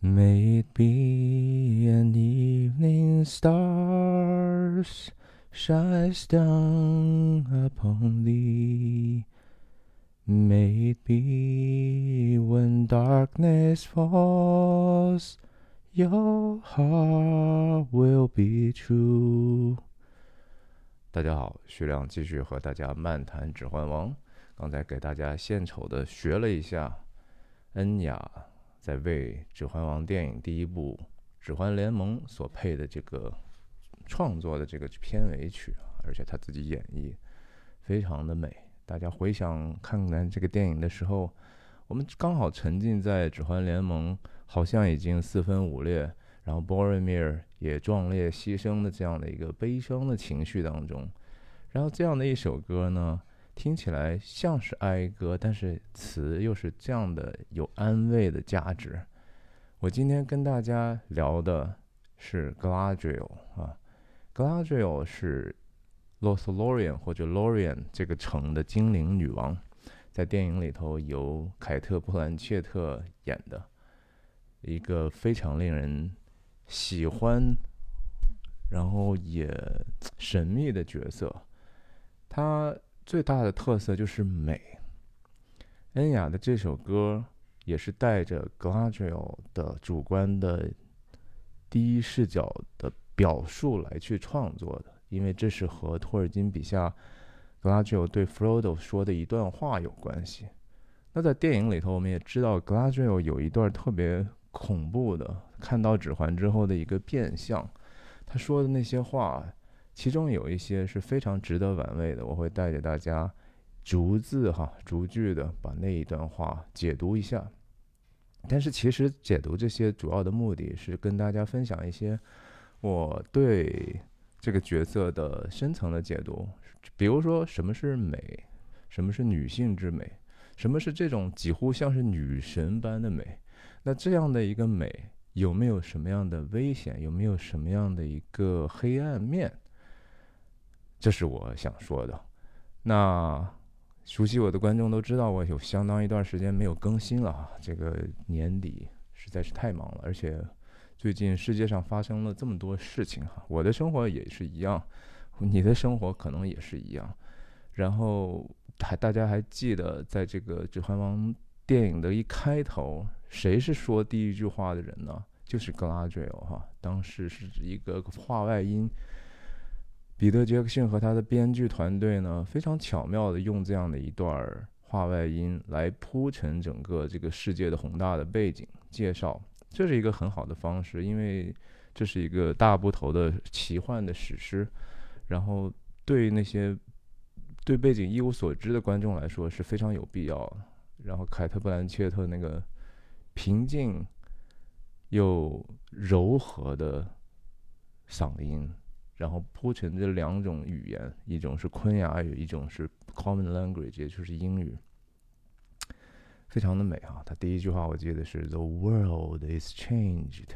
May it be an evening stars shines down upon thee. May it be when darkness falls, your heart will be true. 大家好，徐亮继续和大家漫谈《指环王》。刚才给大家献丑的学了一下恩雅 在为《指环王》电影第一部《指环联盟》所配的这个创作的这个片尾曲而且他自己演绎非常的美。大家回想看看这个电影的时候，我们刚好沉浸在《指环联盟》好像已经四分五裂，然后 Boromir 也壮烈牺牲的这样的一个悲伤的情绪当中，然后这样的一首歌呢？听起来像是哀歌，但是词又是这样的有安慰的价值。我今天跟大家聊的是 Gladriel 啊，Gladriel 是 Lothlorien 或者 Lorien 这个城的精灵女王，在电影里头由凯特·布兰切特演的一个非常令人喜欢，然后也神秘的角色，她。最大的特色就是美。恩雅的这首歌也是带着 Gladriel 的主观的第一视角的表述来去创作的，因为这是和托尔金笔下 Gladriel 对 Frodo 说的一段话有关系。那在电影里头，我们也知道 Gladriel 有一段特别恐怖的，看到指环之后的一个变相，他说的那些话。其中有一些是非常值得玩味的，我会带着大家逐字哈、逐句的把那一段话解读一下。但是其实解读这些主要的目的是跟大家分享一些我对这个角色的深层的解读，比如说什么是美，什么是女性之美，什么是这种几乎像是女神般的美。那这样的一个美有没有什么样的危险？有没有什么样的一个黑暗面？这是我想说的。那熟悉我的观众都知道，我有相当一段时间没有更新了。这个年底实在是太忙了，而且最近世界上发生了这么多事情哈，我的生活也是一样，你的生活可能也是一样。然后还大家还记得，在这个《指环王》电影的一开头，谁是说第一句话的人呢？就是 Gladriel 哈，当时是一个话外音。彼得·杰克逊和他的编剧团队呢，非常巧妙地用这样的一段话外音来铺陈整个这个世界的宏大的背景介绍，这是一个很好的方式，因为这是一个大部头的奇幻的史诗，然后对那些对背景一无所知的观众来说是非常有必要。然后凯特·布兰切特那个平静又柔和的嗓音。然后铺陈这两种语言，一种是昆雅语，一种是 Common Language，也就是英语，非常的美啊。他第一句话我记得是 The world is changed，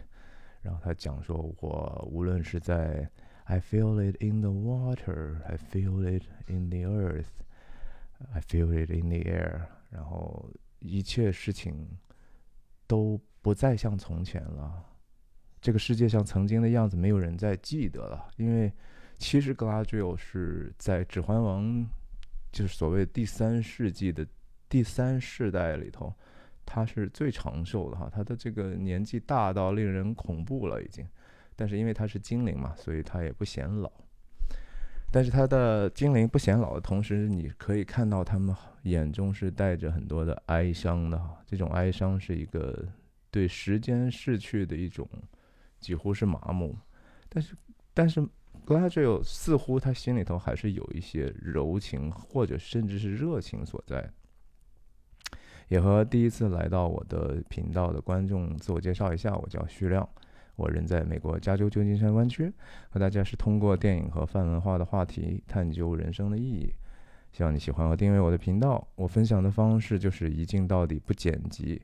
然后他讲说，我无论是在 I feel it in the water，I feel it in the earth，I feel it in the air，然后一切事情都不再像从前了。这个世界上曾经的样子，没有人再记得了。因为其实格拉吉欧是在《指环王》就是所谓第三世纪的第三世代里头，他是最长寿的哈。他的这个年纪大到令人恐怖了已经，但是因为他是精灵嘛，所以他也不显老。但是他的精灵不显老的同时，你可以看到他们眼中是带着很多的哀伤的哈。这种哀伤是一个对时间逝去的一种。几乎是麻木，但是，但是格拉吉欧似乎他心里头还是有一些柔情，或者甚至是热情所在。也和第一次来到我的频道的观众自我介绍一下，我叫徐亮，我人在美国加州旧金山湾区，和大家是通过电影和泛文化的话题探究人生的意义。希望你喜欢和订阅我的频道。我分享的方式就是一镜到底，不剪辑。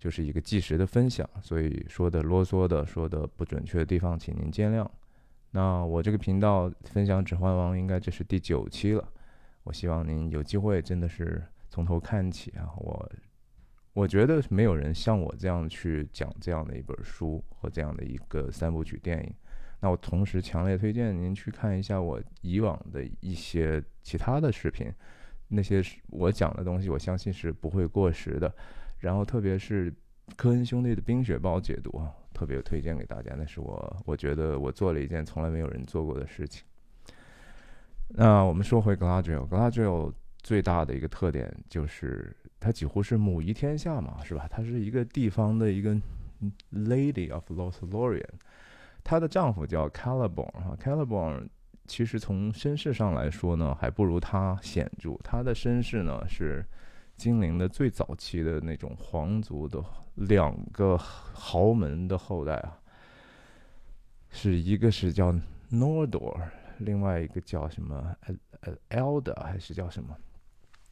就是一个即时的分享，所以说的啰嗦的、说的不准确的地方，请您见谅。那我这个频道分享《指环王》，应该这是第九期了。我希望您有机会，真的是从头看起啊！我我觉得没有人像我这样去讲这样的一本书和这样的一个三部曲电影。那我同时强烈推荐您去看一下我以往的一些其他的视频，那些我讲的东西，我相信是不会过时的。然后特别是科恩兄弟的《冰雪暴》解读啊，特别推荐给大家。那是我我觉得我做了一件从来没有人做过的事情。那我们说回 g l a d r i e l g l a d r i e l 最大的一个特点就是她几乎是母仪天下嘛，是吧？她是一个地方的一个 Lady of Lothlorien。她的丈夫叫 Caliborn 哈，Caliborn 其实从身世上来说呢，还不如她显著。她的身世呢是精灵的最早期的那种皇族的两个豪门的后代啊，是一个是叫 Nordor，另外一个叫什么呃呃 Elder 还是叫什么？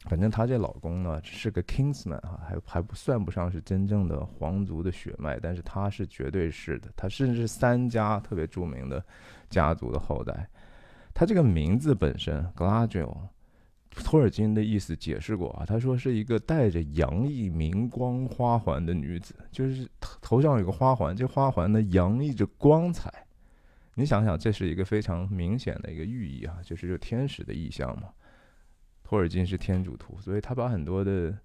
反正她这老公呢是个 Kingsman 哈，还还不算不上是真正的皇族的血脉，但是他是绝对是的，他甚至是三家特别著名的家族的后代。他这个名字本身 Galadriel，托尔金的意思解释过啊，他说是一个带着洋溢明光花环的女子，就是头上有个花环，这花环呢洋溢着光彩。你想想，这是一个非常明显的一个寓意啊，就是有天使的意象嘛。托尔金是天主徒，所以他把很多的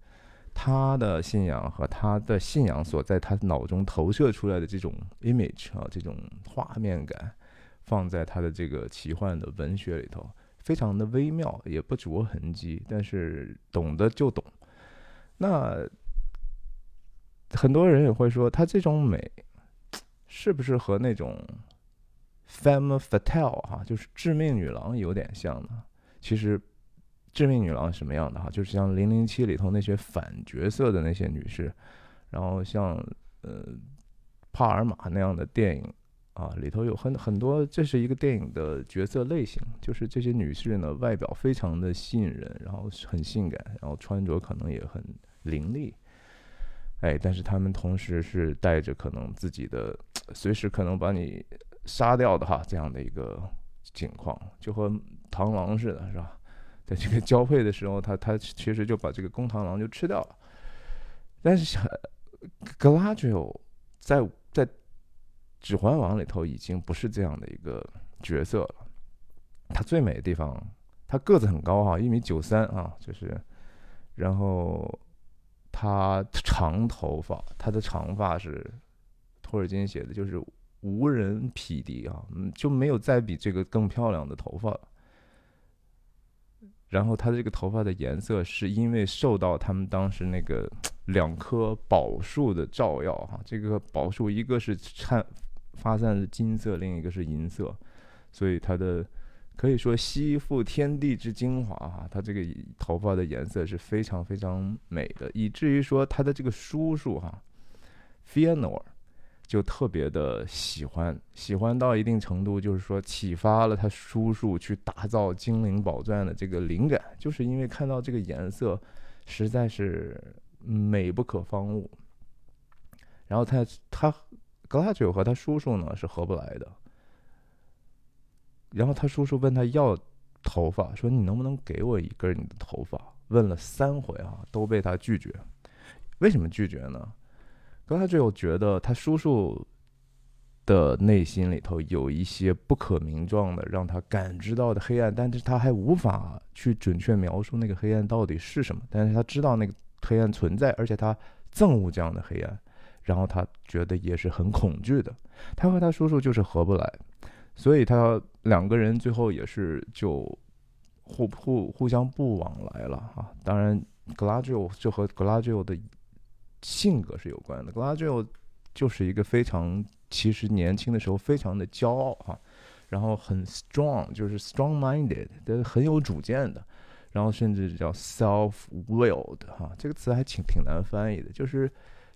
他的信仰和他的信仰所在他脑中投射出来的这种 image 啊，这种画面感，放在他的这个奇幻的文学里头，非常的微妙，也不着痕迹，但是懂得就懂。那很多人也会说，他这种美是不是和那种 femme fatale 哈，就是致命女郎有点像呢？其实。致命女郎什么样的哈？就是像《零零七》里头那些反角色的那些女士，然后像呃帕尔玛那样的电影啊，里头有很很多，这是一个电影的角色类型，就是这些女士呢，外表非常的吸引人，然后很性感，然后穿着可能也很凌厉，哎，但是她们同时是带着可能自己的随时可能把你杀掉的哈这样的一个情况，就和螳螂似的，是吧？在这个交配的时候，他他其实就把这个公螳螂就吃掉了。但是格拉吉欧在在《指环王》里头已经不是这样的一个角色了。他最美的地方，他个子很高哈，一米九三啊，就是，然后他长头发，他的长发是托尔金写的，就是无人匹敌啊，嗯，就没有再比这个更漂亮的头发了。然后他的这个头发的颜色是因为受到他们当时那个两棵宝树的照耀哈，这个宝树一个是灿发散的金色，另一个是银色，所以他的可以说吸附天地之精华哈，他这个头发的颜色是非常非常美的，以至于说他的这个叔叔哈，Fëanor。就特别的喜欢，喜欢到一定程度，就是说启发了他叔叔去打造《精灵宝钻》的这个灵感，就是因为看到这个颜色实在是美不可方物。然后他他格拉九和他叔叔呢是合不来的，然后他叔叔问他要头发，说你能不能给我一根你的头发？问了三回啊，都被他拒绝。为什么拒绝呢？格拉吉欧觉得他叔叔的内心里头有一些不可名状的，让他感知到的黑暗，但是他还无法去准确描述那个黑暗到底是什么。但是他知道那个黑暗存在，而且他憎恶这样的黑暗，然后他觉得也是很恐惧的。他和他叔叔就是合不来，所以他两个人最后也是就互互互相不往来了啊。当然，格拉吉欧就和格拉吉欧的。性格是有关的。格拉吉欧就是一个非常，其实年轻的时候非常的骄傲哈，然后很 strong，就是 strong-minded，很有主见的，然后甚至叫 self-willed 哈，这个词还挺挺难翻译的，就是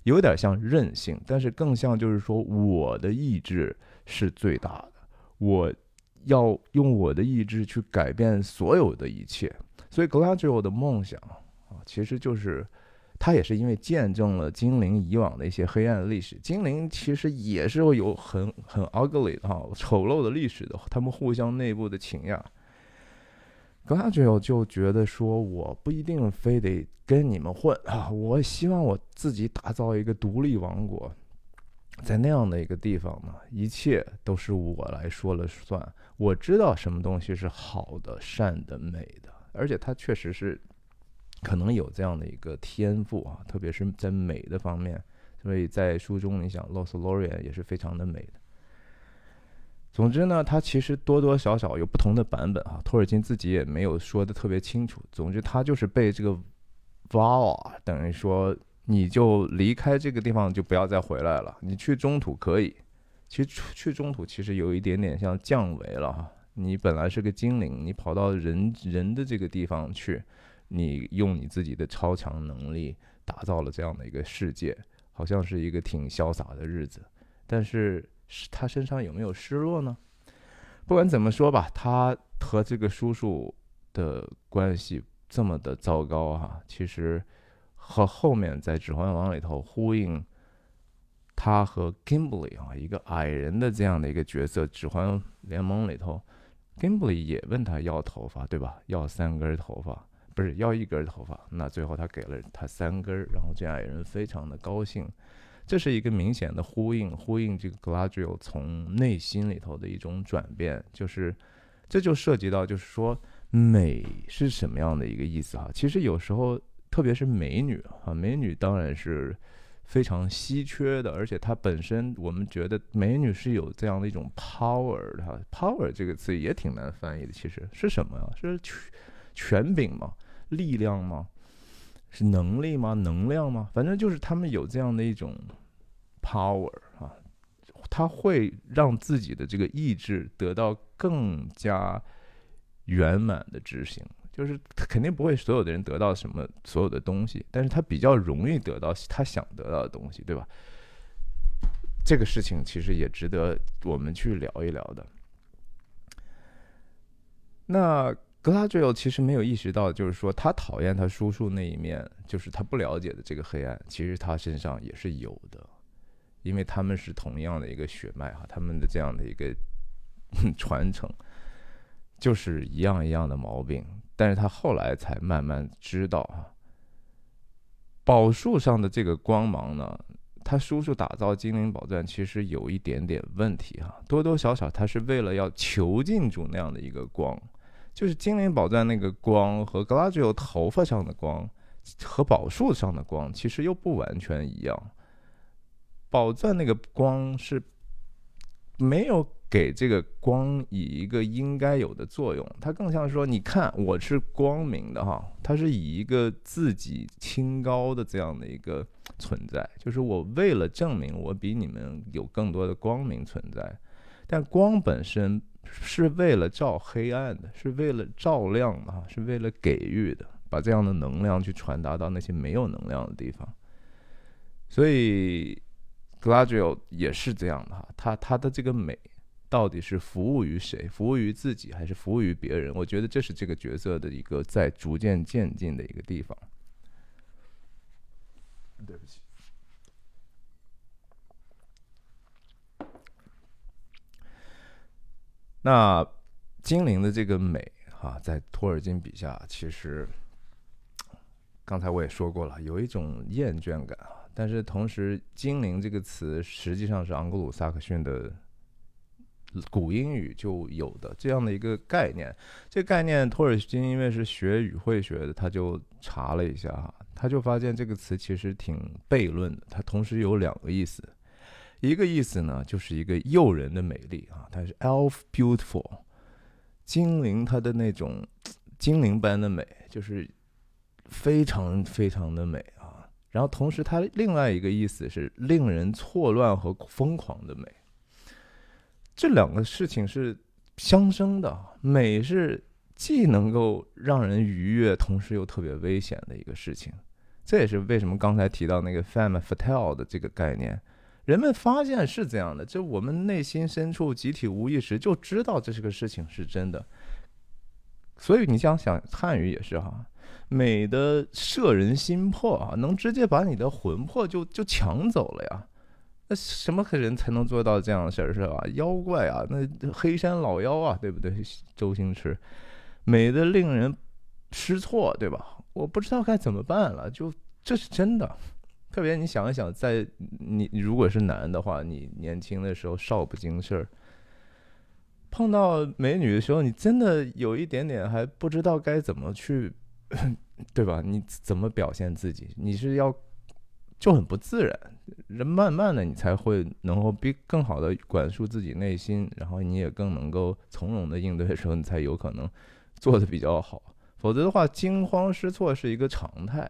有点像任性，但是更像就是说我的意志是最大的，我要用我的意志去改变所有的一切。所以格拉吉欧的梦想啊，其实就是。他也是因为见证了精灵以往的一些黑暗历史，精灵其实也是会有很很 ugly 的哈丑陋的历史的，他们互相内部的情呀。Galadriel 就觉得说，我不一定非得跟你们混啊，我希望我自己打造一个独立王国，在那样的一个地方呢，一切都是我来说了算。我知道什么东西是好的、善的、美的，而且他确实是可能有这样的一个天赋啊，特别是在美的方面。所以在书中，你想《Lothlorien》也是非常的美的。总之呢，它其实多多少少有不同的版本啊。托尔金自己也没有说的特别清楚。总之，他就是被这个 Val 等于说，你就离开这个地方就不要再回来了。你去中土可以，其实去中土其实有一点点像降维了哈。你本来是个精灵，你跑到人人的这个地方去，你用你自己的超强能力打造了这样的一个世界，好像是一个挺潇洒的日子，但是。他身上有没有失落呢？不管怎么说吧，他和这个叔叔的关系这么的糟糕哈，其实和后面在《指环王》里头呼应他和 Gimbley 啊，一个矮人的这样的一个角色，《指环联盟》里头 Gimbley 也问他要头发，对吧？要三根头发，不是要一根头发。那最后他给了他三根，然后这矮人非常的高兴。这是一个明显的呼应，呼应这个 Galadriel 从内心里头的一种转变，就是这就涉及到，就是说美是什么样的一个意思哈？其实有时候，特别是美女啊，美女当然是非常稀缺的，而且它本身我们觉得美女是有这样的一种 power 的，power 这个词也挺难翻译的，其实是什么呀？是权权柄吗？力量吗？是能力吗？能量吗？反正就是他们有这样的一种 power 啊，他会让自己的这个意志得到更加圆满的执行。就是肯定不会所有的人得到什么所有的东西，但是他比较容易得到他想得到的东西，对吧？这个事情其实也值得我们去聊一聊的。那。格拉吉奥其实没有意识到，就是说他讨厌他叔叔那一面，就是他不了解的这个黑暗，其实他身上也是有的，因为他们是同样的一个血脉哈，他们的这样的一个 传承，就是一样一样的毛病。但是他后来才慢慢知道啊，宝树上的这个光芒呢，他叔叔打造精灵宝钻其实有一点点问题哈，多多少少他是为了要囚禁住那样的一个光。就是精灵宝钻那个光和格拉吉欧头发上的光，和宝树上的光其实又不完全一样。宝钻那个光是没有给这个光以一个应该有的作用，它更像说，你看我是光明的哈，它是以一个自己清高的这样的一个存在，就是我为了证明我比你们有更多的光明存在，但光本身。是为了照黑暗的，是为了照亮的，哈是为了给予的，把这样的能量去传达到那些没有能量的地方。所以，Gladriel 也是这样的哈，他他的这个美到底是服务于谁？服务于自己还是服务于别人？我觉得这是这个角色的一个在逐渐渐进的一个地方。对不起。那精灵的这个美哈，在托尔金笔下，其实刚才我也说过了，有一种厌倦感啊。但是同时，精灵这个词实际上是昂格鲁萨克逊的古英语就有的这样的一个概念。这概念，托尔金因为是学语汇学的，他就查了一下哈，他就发现这个词其实挺悖论的，它同时有两个意思。一个意思呢，就是一个诱人的美丽啊，它是 elf beautiful，精灵它的那种精灵般的美，就是非常非常的美啊。然后同时它另外一个意思是令人错乱和疯狂的美，这两个事情是相生的。美是既能够让人愉悦，同时又特别危险的一个事情。这也是为什么刚才提到那个 femme fatale 的这个概念。人们发现是这样的，就我们内心深处集体无意识就知道这是个事情是真的。所以你想想，汉语也是哈，美的摄人心魄啊，能直接把你的魂魄就就抢走了呀。那什么人才能做到这样的事儿是吧？妖怪啊，那黑山老妖啊，对不对？周星驰，美的令人失措，对吧？我不知道该怎么办了，就这是真的。特别你想一想，在你如果是男的话，你年轻的时候少不经事儿，碰到美女的时候，你真的有一点点还不知道该怎么去，对吧？你怎么表现自己？你是要就很不自然，人慢慢的你才会能够比更好的管束自己内心，然后你也更能够从容的应对的时候，你才有可能做的比较好。否则的话，惊慌失措是一个常态。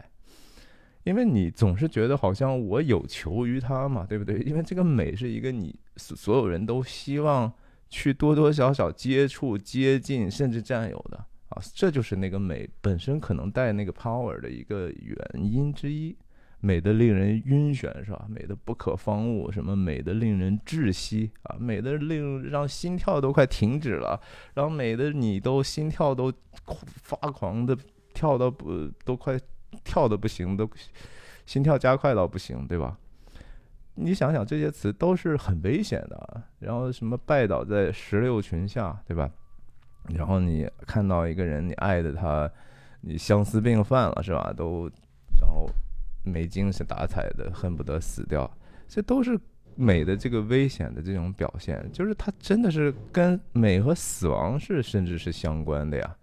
因为你总是觉得好像我有求于他嘛，对不对？因为这个美是一个你所所有人都希望去多多少少接触、接近，甚至占有的啊，这就是那个美本身可能带那个 power 的一个原因之一。美的令人晕眩，是吧？美的不可方物，什么美的令人窒息啊？美的令让心跳都快停止了，然后美的你都心跳都发狂的跳到不都快。跳的不行，都心跳加快到不行，对吧？你想想，这些词都是很危险的。然后什么拜倒在石榴裙下，对吧？然后你看到一个人，你爱的他，你相思病犯了，是吧？都然后没精神打采的，恨不得死掉。这都是美的这个危险的这种表现，就是它真的是跟美和死亡是甚至是相关的呀。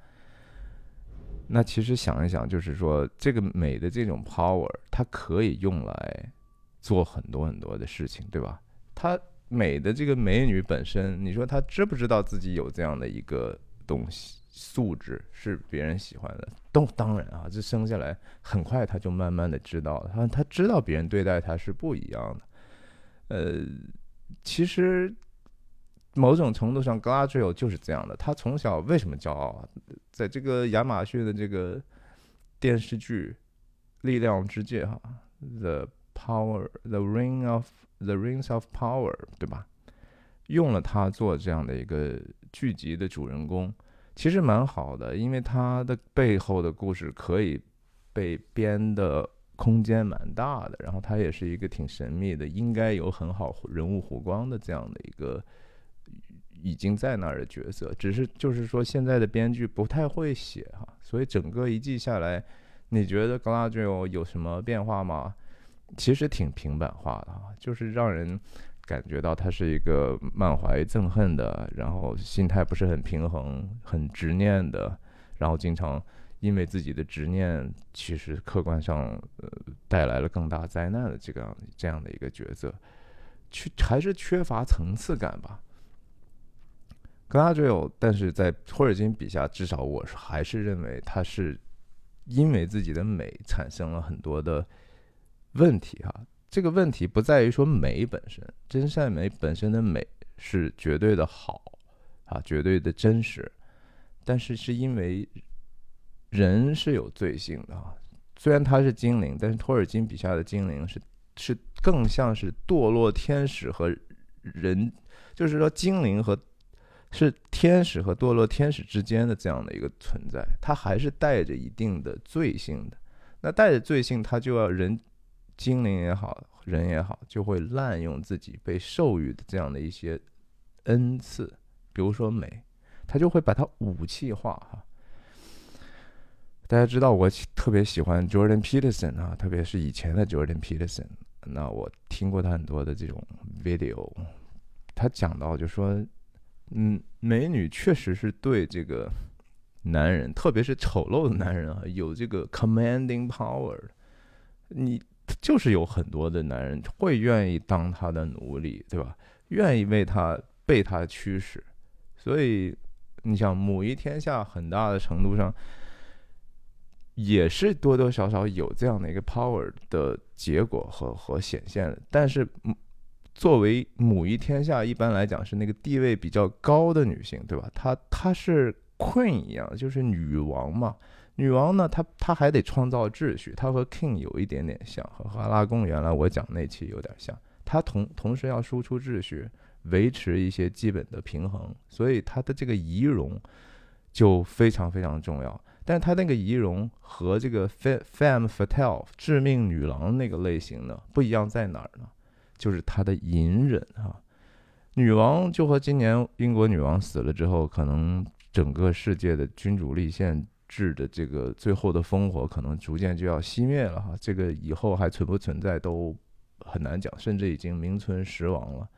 那其实想一想，就是说，这个美的这种 power，它可以用来做很多很多的事情，对吧？它美的这个美女本身，你说她知不知道自己有这样的一个东西素质是别人喜欢的？都当然啊，这生下来很快她就慢慢的知道了，她她知道别人对待她是不一样的。呃，其实。某种程度上 g l a d r i e l 就是这样的。他从小为什么骄傲啊？在这个亚马逊的这个电视剧《力量之戒》哈，《The Power》，《The Ring of The Rings of Power》，对吧？用了他做这样的一个剧集的主人公，其实蛮好的，因为他的背后的故事可以被编的空间蛮大的。然后他也是一个挺神秘的，应该有很好人物弧光的这样的一个。已经在那儿的角色，只是就是说现在的编剧不太会写哈，所以整个一季下来，你觉得 Galadriel 有什么变化吗？其实挺平板化的哈，就是让人感觉到他是一个满怀憎恨的，然后心态不是很平衡、很执念的，然后经常因为自己的执念，其实客观上呃带来了更大灾难的这个样这样的一个角色，缺还是缺乏层次感吧。格拉瑞欧，但是在托尔金笔下，至少我还是认为他是因为自己的美产生了很多的问题哈。这个问题不在于说美本身，真善美本身的美是绝对的好啊，绝对的真实，但是是因为人是有罪性的啊。虽然他是精灵，但是托尔金笔下的精灵是是更像是堕落天使和人，就是说精灵和。是天使和堕落天使之间的这样的一个存在，它还是带着一定的罪性的。那带着罪性，它就要人、精灵也好，人也好，就会滥用自己被授予的这样的一些恩赐，比如说美，他就会把它武器化哈。大家知道我特别喜欢 Jordan Peterson 啊，特别是以前的 Jordan Peterson。那我听过他很多的这种 video，他讲到就说。嗯，美女确实是对这个男人，特别是丑陋的男人啊，有这个 commanding power。你就是有很多的男人会愿意当他的奴隶，对吧？愿意为他被他驱使。所以你想母仪天下，很大的程度上也是多多少少有这样的一个 power 的结果和和显现的。但是。作为母仪天下，一般来讲是那个地位比较高的女性，对吧？她她是 queen 一样，就是女王嘛。女王呢，她她还得创造秩序，她和 king 有一点点像，和阿拉贡原来我讲那期有点像。她同同时要输出秩序，维持一些基本的平衡，所以她的这个仪容就非常非常重要。但是她那个仪容和这个 femme fatale 致命女郎那个类型呢，不一样在哪儿呢？就是她的隐忍啊，女王就和今年英国女王死了之后，可能整个世界的君主立宪制的这个最后的烽火可能逐渐就要熄灭了哈，这个以后还存不存在都很难讲，甚至已经名存实亡了。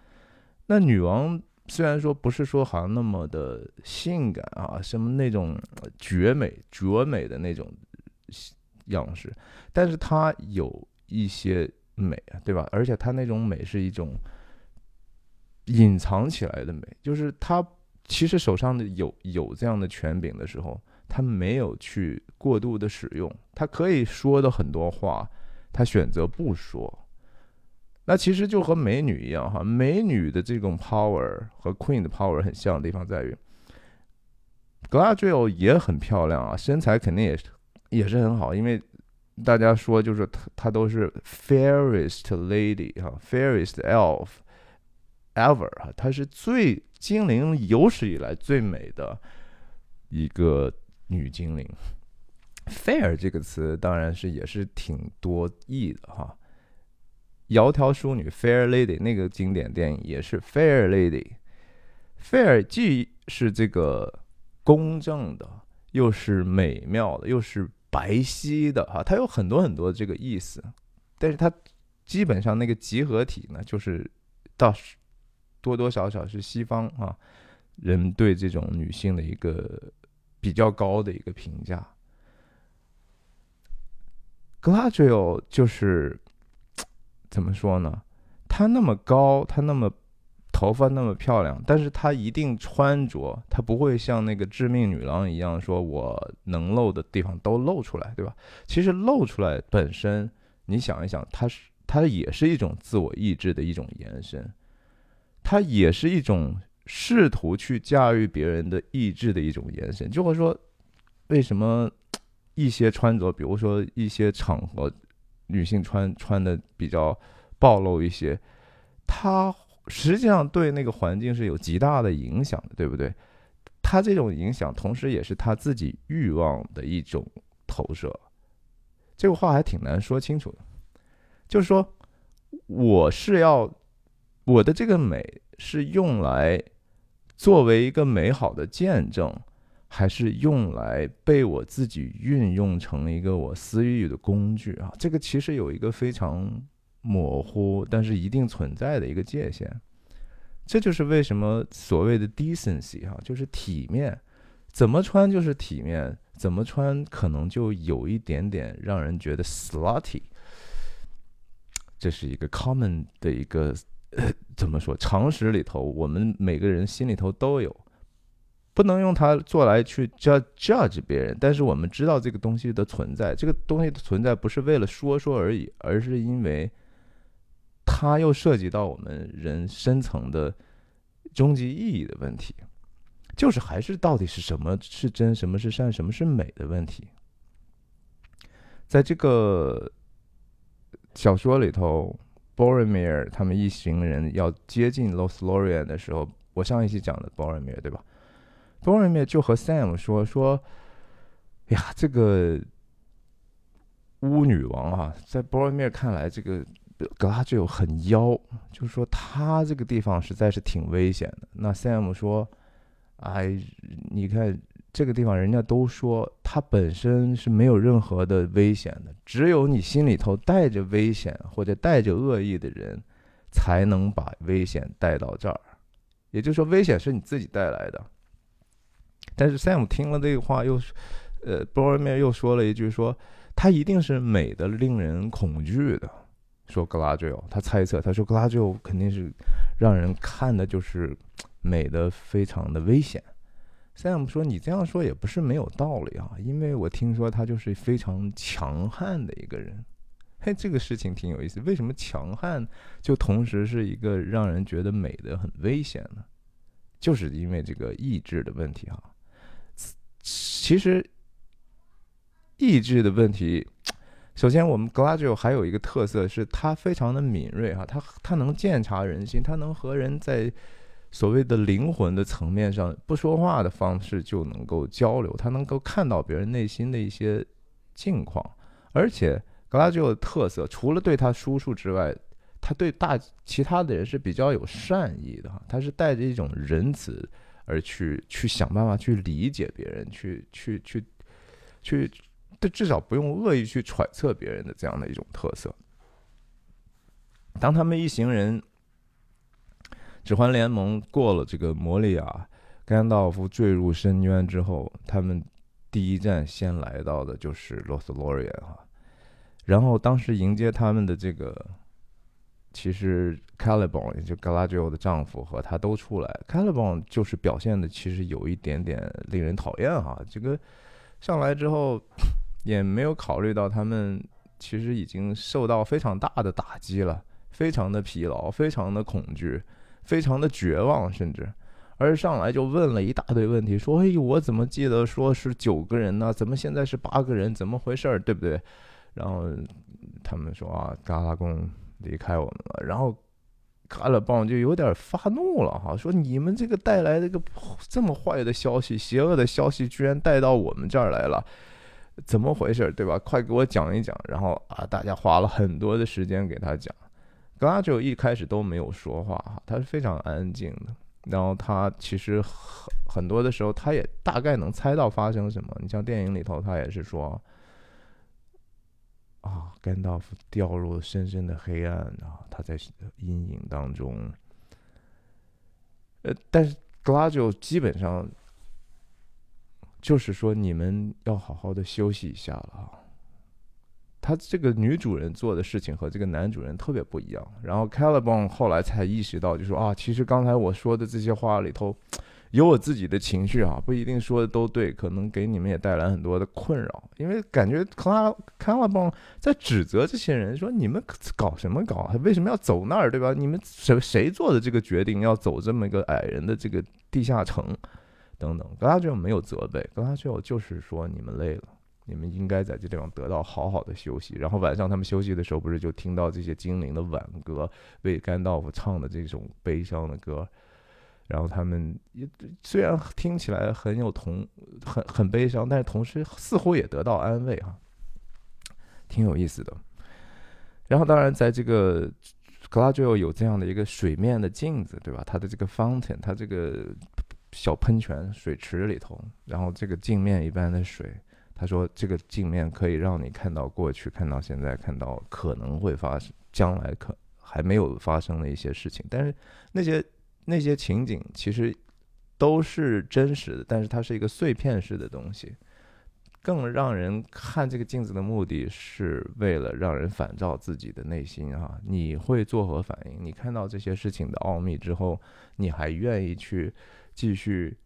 那女王虽然说不是说好像那么的性感啊，什么那种绝美绝美的那种样式，但是她有一些美啊，对吧？而且她那种美是一种隐藏起来的美，就是她。其实手上的有有这样的权柄的时候，他没有去过度的使用，他可以说的很多话，他选择不说。那其实就和美女一样哈，美女的这种 power 和 queen 的 power 很像的地方在于 g l a d r i e 也很漂亮啊，身材肯定也是也是很好，因为大家说就是她她都是 fairest lady 哈，fairest elf ever 哈，她是最。精灵有史以来最美的一个女精灵，fair 这个词当然是也是挺多义的哈。窈窕淑女 fair lady 那个经典电影也是 fair lady，fair 既是这个公正的，又是美妙的，又是白皙的哈，它有很多很多这个意思。但是它基本上那个集合体呢，就是到。多多少少是西方啊人对这种女性的一个比较高的一个评价。g l a d r i e 就是怎么说呢？她那么高，她那么头发那么漂亮，但是她一定穿着，她不会像那个致命女郎一样，说我能露的地方都露出来，对吧？其实露出来本身，你想一想，它是它也是一种自我意志的一种延伸。它也是一种试图去驾驭别人的意志的一种延伸。就会说，为什么一些穿着，比如说一些场合，女性穿穿的比较暴露一些，她实际上对那个环境是有极大的影响的，对不对？他这种影响，同时也是他自己欲望的一种投射。这个话还挺难说清楚的，就是说，我是要。我的这个美是用来作为一个美好的见证，还是用来被我自己运用成一个我私欲的工具啊？这个其实有一个非常模糊，但是一定存在的一个界限。这就是为什么所谓的 decency 哈，就是体面，怎么穿就是体面，怎么穿可能就有一点点让人觉得 slutty。这是一个 common 的一个。怎么说？常识里头，我们每个人心里头都有，不能用它做来去 judge judge 别人。但是我们知道这个东西的存在，这个东西的存在不是为了说说而已，而是因为它又涉及到我们人深层的终极意义的问题，就是还是到底是什么是真，什么是善，什么是美的问题。在这个小说里头。Boromir 他们一行人要接近 Lothlorien 的时候，我上一期讲的 Boromir 对吧？Boromir 就和 Sam 说说：“哎呀，这个巫女王啊，在 Boromir 看来，这个格拉就有很妖，就是说他这个地方实在是挺危险的。”那 Sam 说：“哎，你看。”这个地方，人家都说它本身是没有任何的危险的，只有你心里头带着危险或者带着恶意的人，才能把危险带到这儿。也就是说，危险是你自己带来的。但是 Sam 听了这个话，又，呃 b o r o m i r 又说了一句，说他一定是美的令人恐惧的。说 Galadriel，他猜测，他说 Galadriel 肯定是让人看的就是美的非常的危险。Sam 说：“你这样说也不是没有道理啊，因为我听说他就是非常强悍的一个人。嘿，这个事情挺有意思。为什么强悍就同时是一个让人觉得美的很危险呢？就是因为这个意志的问题哈。其实意志的问题，首先我们 Gladio 还有一个特色是他非常的敏锐哈，他他能鉴察人心，他能和人在。”所谓的灵魂的层面上，不说话的方式就能够交流，他能够看到别人内心的一些境况。而且，Gladio 的特色，除了对他叔叔之外，他对大其他的人是比较有善意的哈，他是带着一种仁慈，而去去想办法去理解别人，去去去去，但至少不用恶意去揣测别人的这样的一种特色。当他们一行人指环联盟过了这个摩利亚，甘道夫坠入深渊之后，他们第一站先来到的就是罗斯洛瑞安哈，然后当时迎接他们的这个。其实 c a l i b o n 也就 Galadriel 的丈夫和他都出来 c a l i b o n 就是表现的其实有一点点令人讨厌哈。这个上来之后也没有考虑到他们其实已经受到非常大的打击了，非常的疲劳，非常的恐惧，非常的绝望，甚至而上来就问了一大堆问题，说：“哎，我怎么记得说是九个人呢？怎么现在是八个人？怎么回事儿？对不对？”然后他们说：“啊，嘎拉贡。”离开我们了，然后卡勒邦就有点发怒了哈，说你们这个带来这个这么坏的消息、邪恶的消息，居然带到我们这儿来了，怎么回事，对吧？快给我讲一讲。然后啊，大家花了很多的时间给他讲。格拉就一开始都没有说话哈，他是非常安静的。然后他其实很很多的时候，他也大概能猜到发生什么。你像电影里头，他也是说。啊，甘道夫掉入深深的黑暗啊！他在阴影当中。呃，但是格拉就基本上就是说，你们要好好的休息一下了。他这个女主人做的事情和这个男主人特别不一样。然后 Caliban 后来才意识到，就说啊，其实刚才我说的这些话里头。有我自己的情绪啊，不一定说的都对，可能给你们也带来很多的困扰。因为感觉克拉卡拉邦在指责这些人，说你们搞什么搞？为什么要走那儿，对吧？你们谁谁做的这个决定要走这么一个矮人的这个地下城？等等，格拉就没有责备，格拉就就是说你们累了，你们应该在这地方得到好好的休息。然后晚上他们休息的时候，不是就听到这些精灵的挽歌，为甘道夫唱的这种悲伤的歌。然后他们也虽然听起来很有同很很悲伤，但是同时似乎也得到安慰哈，挺有意思的。然后当然在这个格拉 l 有这样的一个水面的镜子，对吧？它的这个 fountain，它这个小喷泉水池里头，然后这个镜面一般的水，他说这个镜面可以让你看到过去，看到现在，看到可能会发生将来可还没有发生的一些事情，但是那些。那些情景其实都是真实的，但是它是一个碎片式的东西。更让人看这个镜子的目的是为了让人反照自己的内心啊！你会作何反应？你看到这些事情的奥秘之后，你还愿意去继续？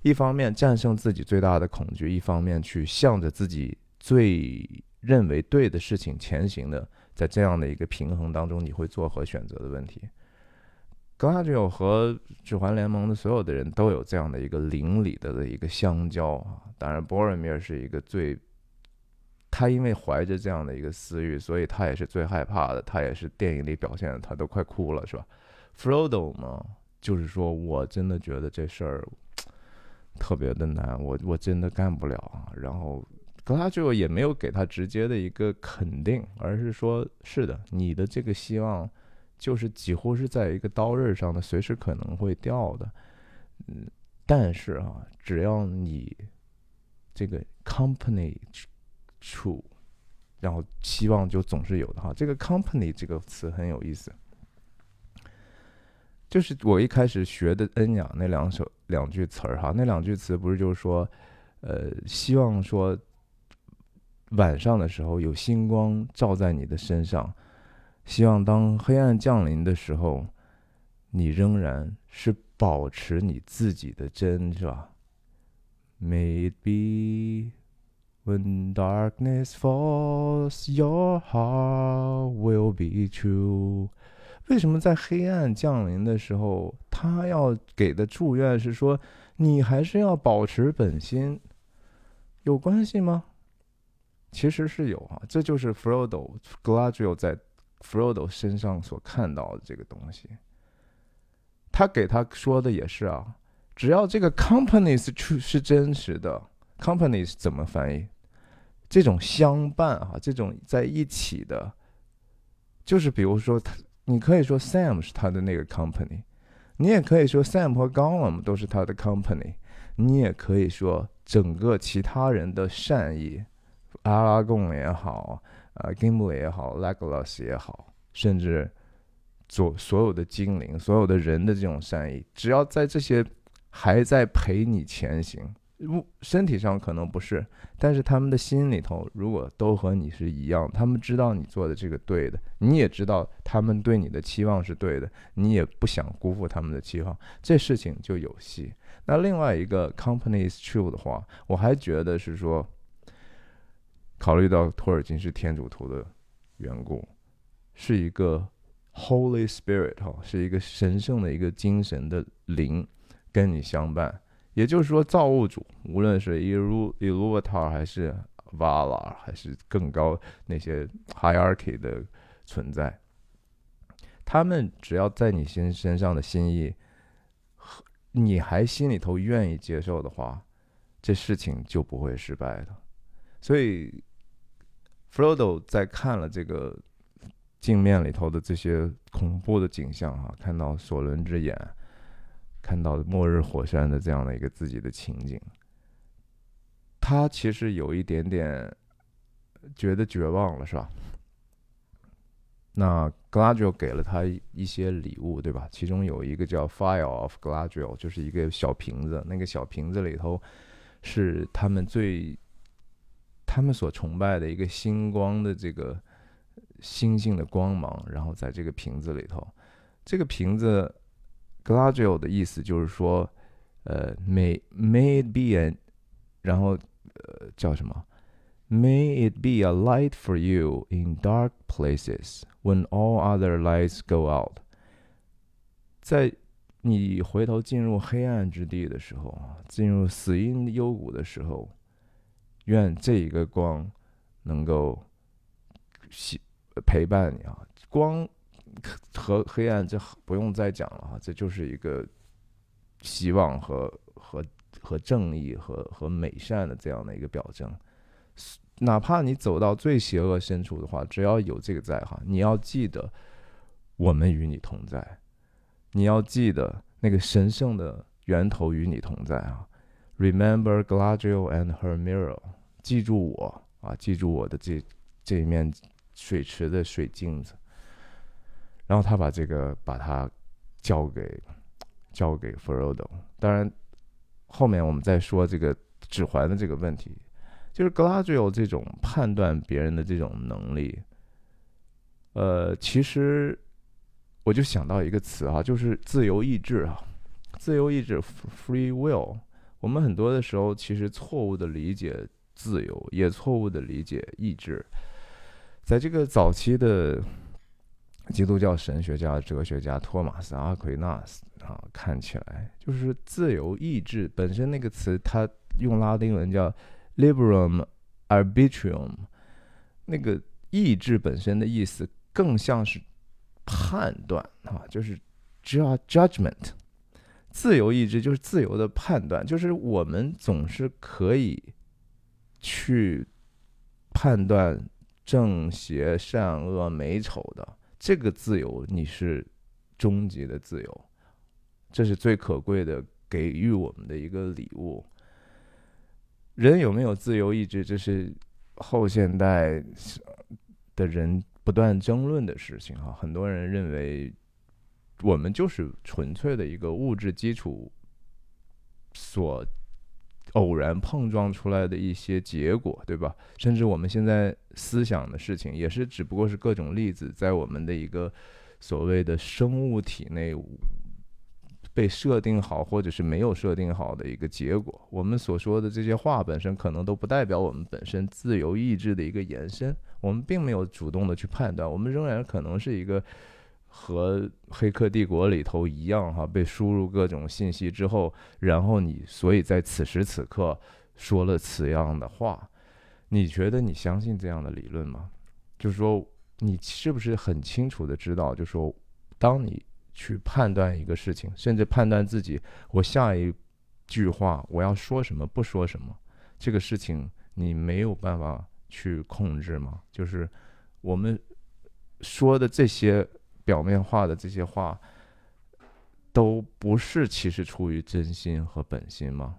一方面战胜自己最大的恐惧，一方面去向着自己最认为对的事情前行的，在这样的一个平衡当中，你会做何选择的问题？格拉吉奥和指环联盟的所有的人都有这样的一个邻里的的一个相交啊。当然，波尔米尔是一个最，他因为怀着这样的一个私欲，所以他也是最害怕的。他也是电影里表现的，他都快哭了，是吧？Frodo 嘛，就是说我真的觉得这事儿特别的难，我我真的干不了啊。然后格拉吉奥也没有给他直接的一个肯定，而是说是的，你的这个希望。就是几乎是在一个刀刃上的，随时可能会掉的。嗯，但是啊，只要你这个 company true，然后希望就总是有的哈。这个 company 这个词很有意思，就是我一开始学的恩雅那两首两句词儿哈，那两句词不是就是说，呃，希望说晚上的时候有星光照在你的身上。希望当黑暗降临的时候，你仍然是保持你自己的真，是吧？Maybe when darkness falls, your heart will be true。为什么在黑暗降临的时候，他要给的祝愿是说，你还是要保持本心？有关系吗？其实是有啊，这就是 Frodo Galadriel 在。Frodo 身上所看到的这个东西，他给他说的也是啊，只要这个 company 是是真实的，company 是怎么翻译？这种相伴啊，这种在一起的，就是比如说他，你可以说 Sam 是他的那个 company，你也可以说 Sam 和 Gollum 都是他的 company，你也可以说整个其他人的善意，阿拉贡也好，呃，Gimli 也好，Legolas 也好，甚至所所有的精灵、所有的人的这种善意，只要在这些还在陪你前行。不，身体上可能不是，但是他们的心里头，如果都和你是一样，他们知道你做的这个对的，你也知道他们对你的期望是对的，你也不想辜负他们的期望，这事情就有戏。那另外一个 company is true 的话，我还觉得是说，考虑到托尔金是天主徒的缘故，是一个 Holy Spirit 哈，是一个神圣的一个精神的灵跟你相伴。也就是说，造物主无论是伊鲁伊鲁瓦塔还是瓦拉，还是更高那些 hierarchy 的存在，他们只要在你心身上的心意，你还心里头愿意接受的话，这事情就不会失败的。所以，Frodo 在看了这个镜面里头的这些恐怖的景象，哈，看到索伦之眼。看到末日火山的这样的一个自己的情景，他其实有一点点觉得绝望了，是吧？那 Gladio 给了他一些礼物，对吧？其中有一个叫 Fire of Gladio”，就是一个小瓶子，那个小瓶子里头是他们最他们所崇拜的一个星光的这个星星的光芒，然后在这个瓶子里头，这个瓶子。Galadriel 的意思就是说，呃，May May it be an，然后呃叫什么？May it be a light for you in dark places when all other lights go out。在你回头进入黑暗之地的时候，进入死荫幽谷的时候，愿这一个光能够喜陪伴你啊，光。和黑暗，这不用再讲了哈，这就是一个希望和和和正义和和美善的这样的一个表征。哪怕你走到最邪恶深处的话，只要有这个在哈，你要记得我们与你同在，你要记得那个神圣的源头与你同在啊。Remember Galadriel and her mirror，记住我啊，记住我的这这一面水池的水镜子。然后他把这个把它交给交给 Frodo。当然，后面我们再说这个指环的这个问题，就是 Galadriel 这种判断别人的这种能力。呃，其实我就想到一个词啊，就是自由意志啊，自由意志 （free will）。我们很多的时候其实错误的理解自由，也错误的理解意志。在这个早期的。基督教神学家、哲学家托马斯·阿奎纳斯啊，看起来就是自由意志本身那个词，他用拉丁文叫 “liberum arbitrium”，那个意志本身的意思更像是判断啊，就是 judgment。自由意志就是自由的判断，就是我们总是可以去判断正邪、善恶、美丑的。这个自由，你是终极的自由，这是最可贵的，给予我们的一个礼物。人有没有自由意志，这是后现代的人不断争论的事情哈。很多人认为，我们就是纯粹的一个物质基础所。偶然碰撞出来的一些结果，对吧？甚至我们现在思想的事情，也是只不过是各种粒子在我们的一个所谓的生物体内被设定好，或者是没有设定好的一个结果。我们所说的这些话本身，可能都不代表我们本身自由意志的一个延伸。我们并没有主动的去判断，我们仍然可能是一个。和《黑客帝国》里头一样，哈，被输入各种信息之后，然后你所以在此时此刻说了此样的话，你觉得你相信这样的理论吗？就是说，你是不是很清楚的知道，就是说，当你去判断一个事情，甚至判断自己我下一句话我要说什么，不说什么，这个事情你没有办法去控制吗？就是我们说的这些。表面化的这些话，都不是其实出于真心和本心吗？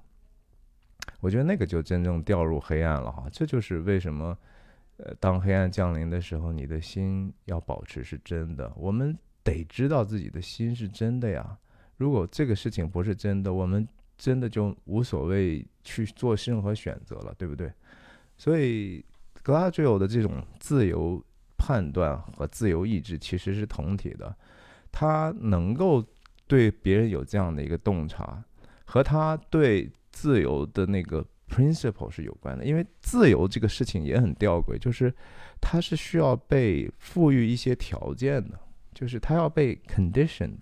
我觉得那个就真正掉入黑暗了哈。这就是为什么，呃，当黑暗降临的时候，你的心要保持是真的。我们得知道自己的心是真的呀。如果这个事情不是真的，我们真的就无所谓去做任何选择了，对不对？所以，格拉吉欧的这种自由判断和自由意志其实是同体的，他能够对别人有这样的一个洞察，和他对自由的那个 principle 是有关的。因为自由这个事情也很吊诡，就是它是需要被赋予一些条件的，就是它要被 conditioned，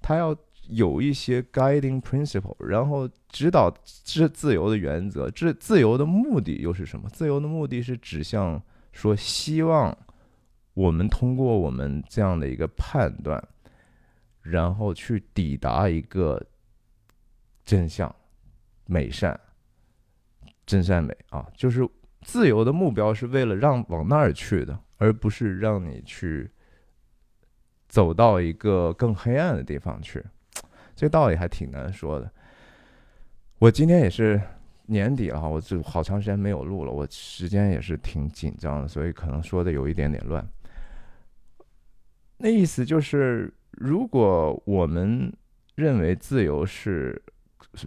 它要。有一些 guiding principle，然后指导自自由的原则。这自由的目的又是什么？自由的目的是指向说，希望我们通过我们这样的一个判断，然后去抵达一个真相、美善、真善美啊！就是自由的目标是为了让往那儿去的，而不是让你去走到一个更黑暗的地方去。这道理还挺难说的。我今天也是年底了，我就好长时间没有录了，我时间也是挺紧张的，所以可能说的有一点点乱。那意思就是，如果我们认为自由是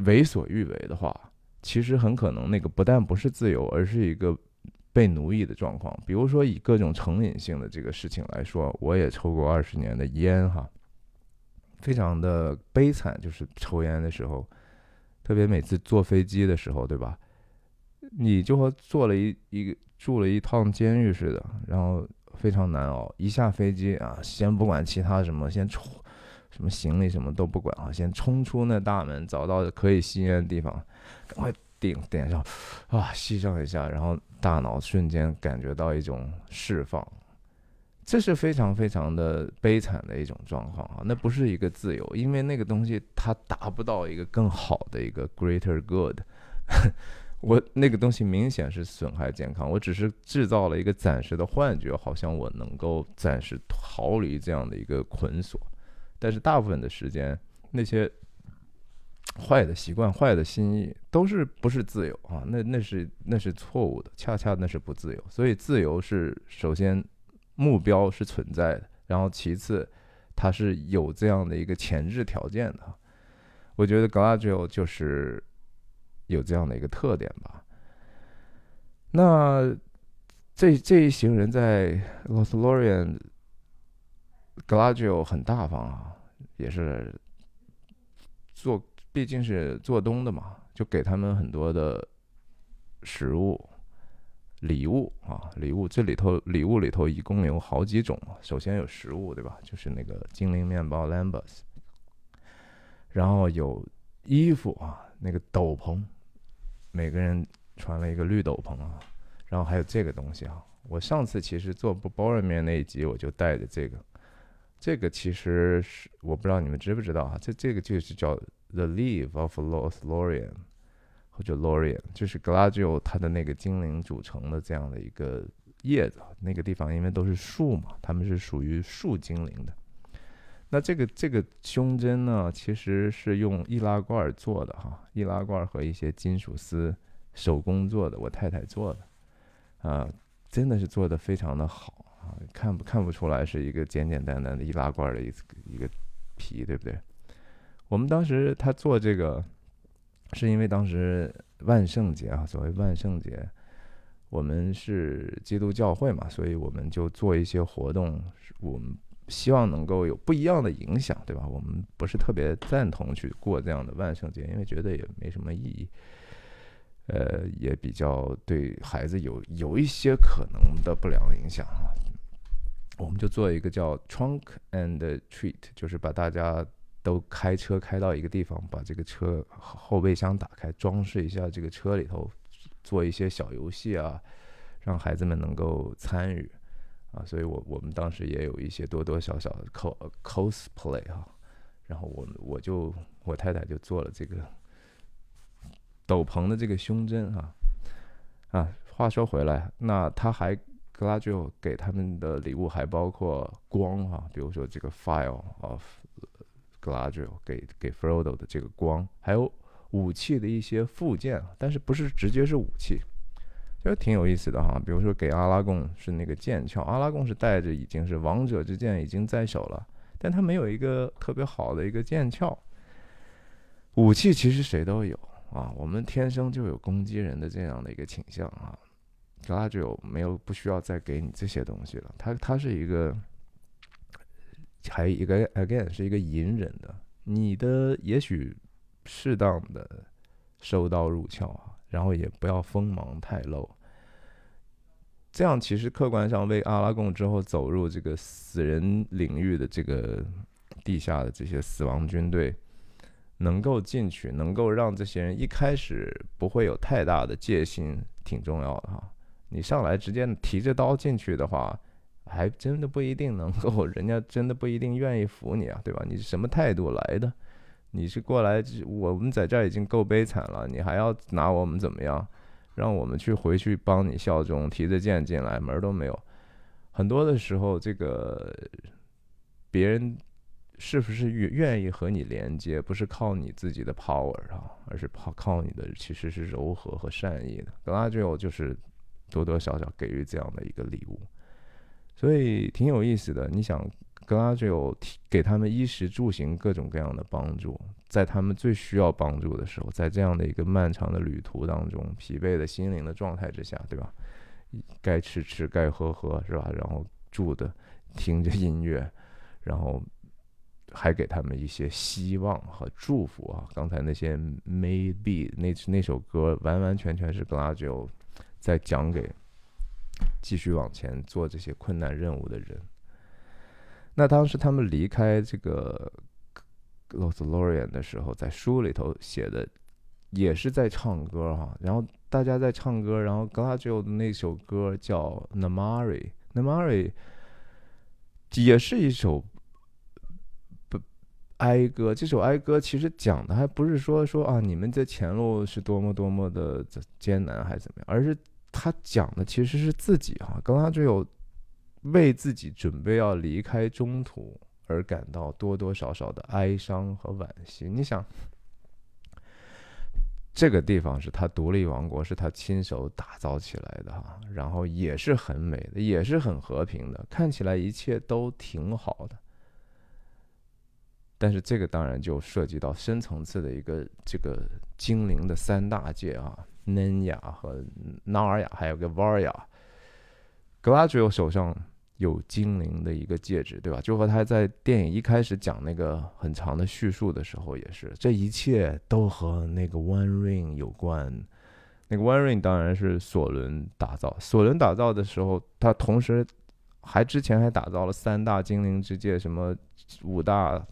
为所欲为的话，其实很可能那个不但不是自由，而是一个被奴役的状况。比如说以各种成瘾性的这个事情来说，我也抽过二十年的烟哈。非常的悲惨，就是抽烟的时候，特别每次坐飞机的时候，对吧？你就和坐了一一个住了一趟监狱似的，然后非常难熬。一下飞机啊，先不管其他什么，先冲什么行李什么都不管啊，先冲出那大门，找到可以吸烟的地方，赶快顶点上，啊，吸上一下，然后大脑瞬间感觉到一种释放。这是非常非常的悲惨的一种状况啊！那不是一个自由，因为那个东西它达不到一个更好的一个 greater good。我那个东西明显是损害健康，我只是制造了一个暂时的幻觉，好像我能够暂时逃离这样的一个捆锁。但是大部分的时间，那些坏的习惯、坏的心意都是不是自由啊？那 那是那是错误的，恰恰那是不自由。所以自由是首先。目标是存在的，然后其次，它是有这样的一个前置条件的。我觉得 Gladio 就是有这样的一个特点吧。那这这一行人在 Lothlorien，Gladio 很大方啊，也是做，毕竟是做东的嘛，就给他们很多的食物。礼物啊，礼物这里头礼物里头一共有好几种。首先有食物，对吧？就是那个精灵面包 Lambus，然后有衣服啊，那个斗篷，每个人穿了一个绿斗篷啊。然后还有这个东西啊，我上次其实做不包人面那一集我就带着这个，这个其实是我不知道你们知不知道啊，这这个就是叫 The Leaf of Lost Lorien，。或者 Lorian，就是 Gladio 它的那个精灵组成的这样的一个叶子，那个地方因为都是树嘛，它们是属于树精灵的。那这个这个胸针呢，其实是用易拉罐做的哈，易拉罐和一些金属丝手工做的，我太太做的，啊，真的是做的非常的好啊，看不看不出来是一个简简单单的易拉罐的一一个皮，对不对？我们当时他做这个。是因为当时万圣节啊，所谓万圣节，我们是基督教会嘛，所以我们就做一些活动，我们希望能够有不一样的影响，对吧？我们不是特别赞同去过这样的万圣节，因为觉得也没什么意义，呃，也比较对孩子有有一些可能的不良影响啊。我们就做一个叫 Trunk and Treat，就是把大家。都开车开到一个地方，把这个车后备箱打开，装饰一下这个车里头，做一些小游戏啊，让孩子们能够参与啊。所以我我们当时也有一些多多少少的 cos cosplay 哈。然后我我就我太太就做了这个斗篷的这个胸针哈啊。话说回来，那他还 Gladio 给他们的礼物还包括光哈，比如说这个 file of g l a d i o 给给 Frodo 的这个光，还有武器的一些附件，但是不是直接是武器，就挺有意思的哈。比如说给阿拉贡是那个剑鞘，阿拉贡是带着已经是王者之剑已经在手了，但他没有一个特别好的一个剑鞘。武器其实谁都有啊，我们天生就有攻击人的这样的一个倾向啊。格拉吉欧没有不需要再给你这些东西了，他他是一个，还一个 again 是一个隐忍的，你的也许适当的收刀入鞘啊，然后也不要锋芒太露，这样其实客观上为阿拉贡之后走入这个死人领域的这个地下的这些死亡军队。能够进去，能够让这些人一开始不会有太大的戒心，挺重要的哈。你上来直接提着刀进去的话，还真的不一定能够，人家真的不一定愿意服你啊，对吧？你是什么态度来的？你是过来，我们在这儿已经够悲惨了，你还要拿我们怎么样？让我们去回去帮你效忠，提着剑进来，门都没有。很多的时候，这个别人。是不是愿愿意和你连接？不是靠你自己的 power 啊，而是靠靠你的其实是柔和和善意的。格拉吉欧就是多多少少给予这样的一个礼物，所以挺有意思的。你想，格拉吉欧给他们衣食住行各种各样的帮助，在他们最需要帮助的时候，在这样的一个漫长的旅途当中，疲惫的心灵的状态之下，对吧？该吃吃，该喝喝，是吧？然后住的，听着音乐，然后。还给他们一些希望和祝福啊！刚才那些 maybe 那那首歌完完全全是格拉吉欧在讲给继续往前做这些困难任务的人。那当时他们离开这个 Los Lorien 的时候，在书里头写的也是在唱歌哈。然后大家在唱歌，然后格拉吉欧的那首歌叫 Namari，Namari 也是一首不。哀歌，这首哀歌其实讲的还不是说说啊，你们的前路是多么多么的艰难，还是怎么样，而是他讲的其实是自己哈，刚刚就有为自己准备要离开中途而感到多多少少的哀伤和惋惜。你想，这个地方是他独立王国，是他亲手打造起来的哈，然后也是很美的，也是很和平的，看起来一切都挺好的。但是这个当然就涉及到深层次的一个这个精灵的三大界啊，嫩雅和纳尔雅，还有个瓦尔雅。格拉吉欧手上有精灵的一个戒指，对吧？就和他在电影一开始讲那个很长的叙述的时候也是，这一切都和那个 One Ring 有关。那个 One Ring 当然是索伦打造，索伦打造的时候，他同时还之前还打造了三大精灵之戒，什么五大。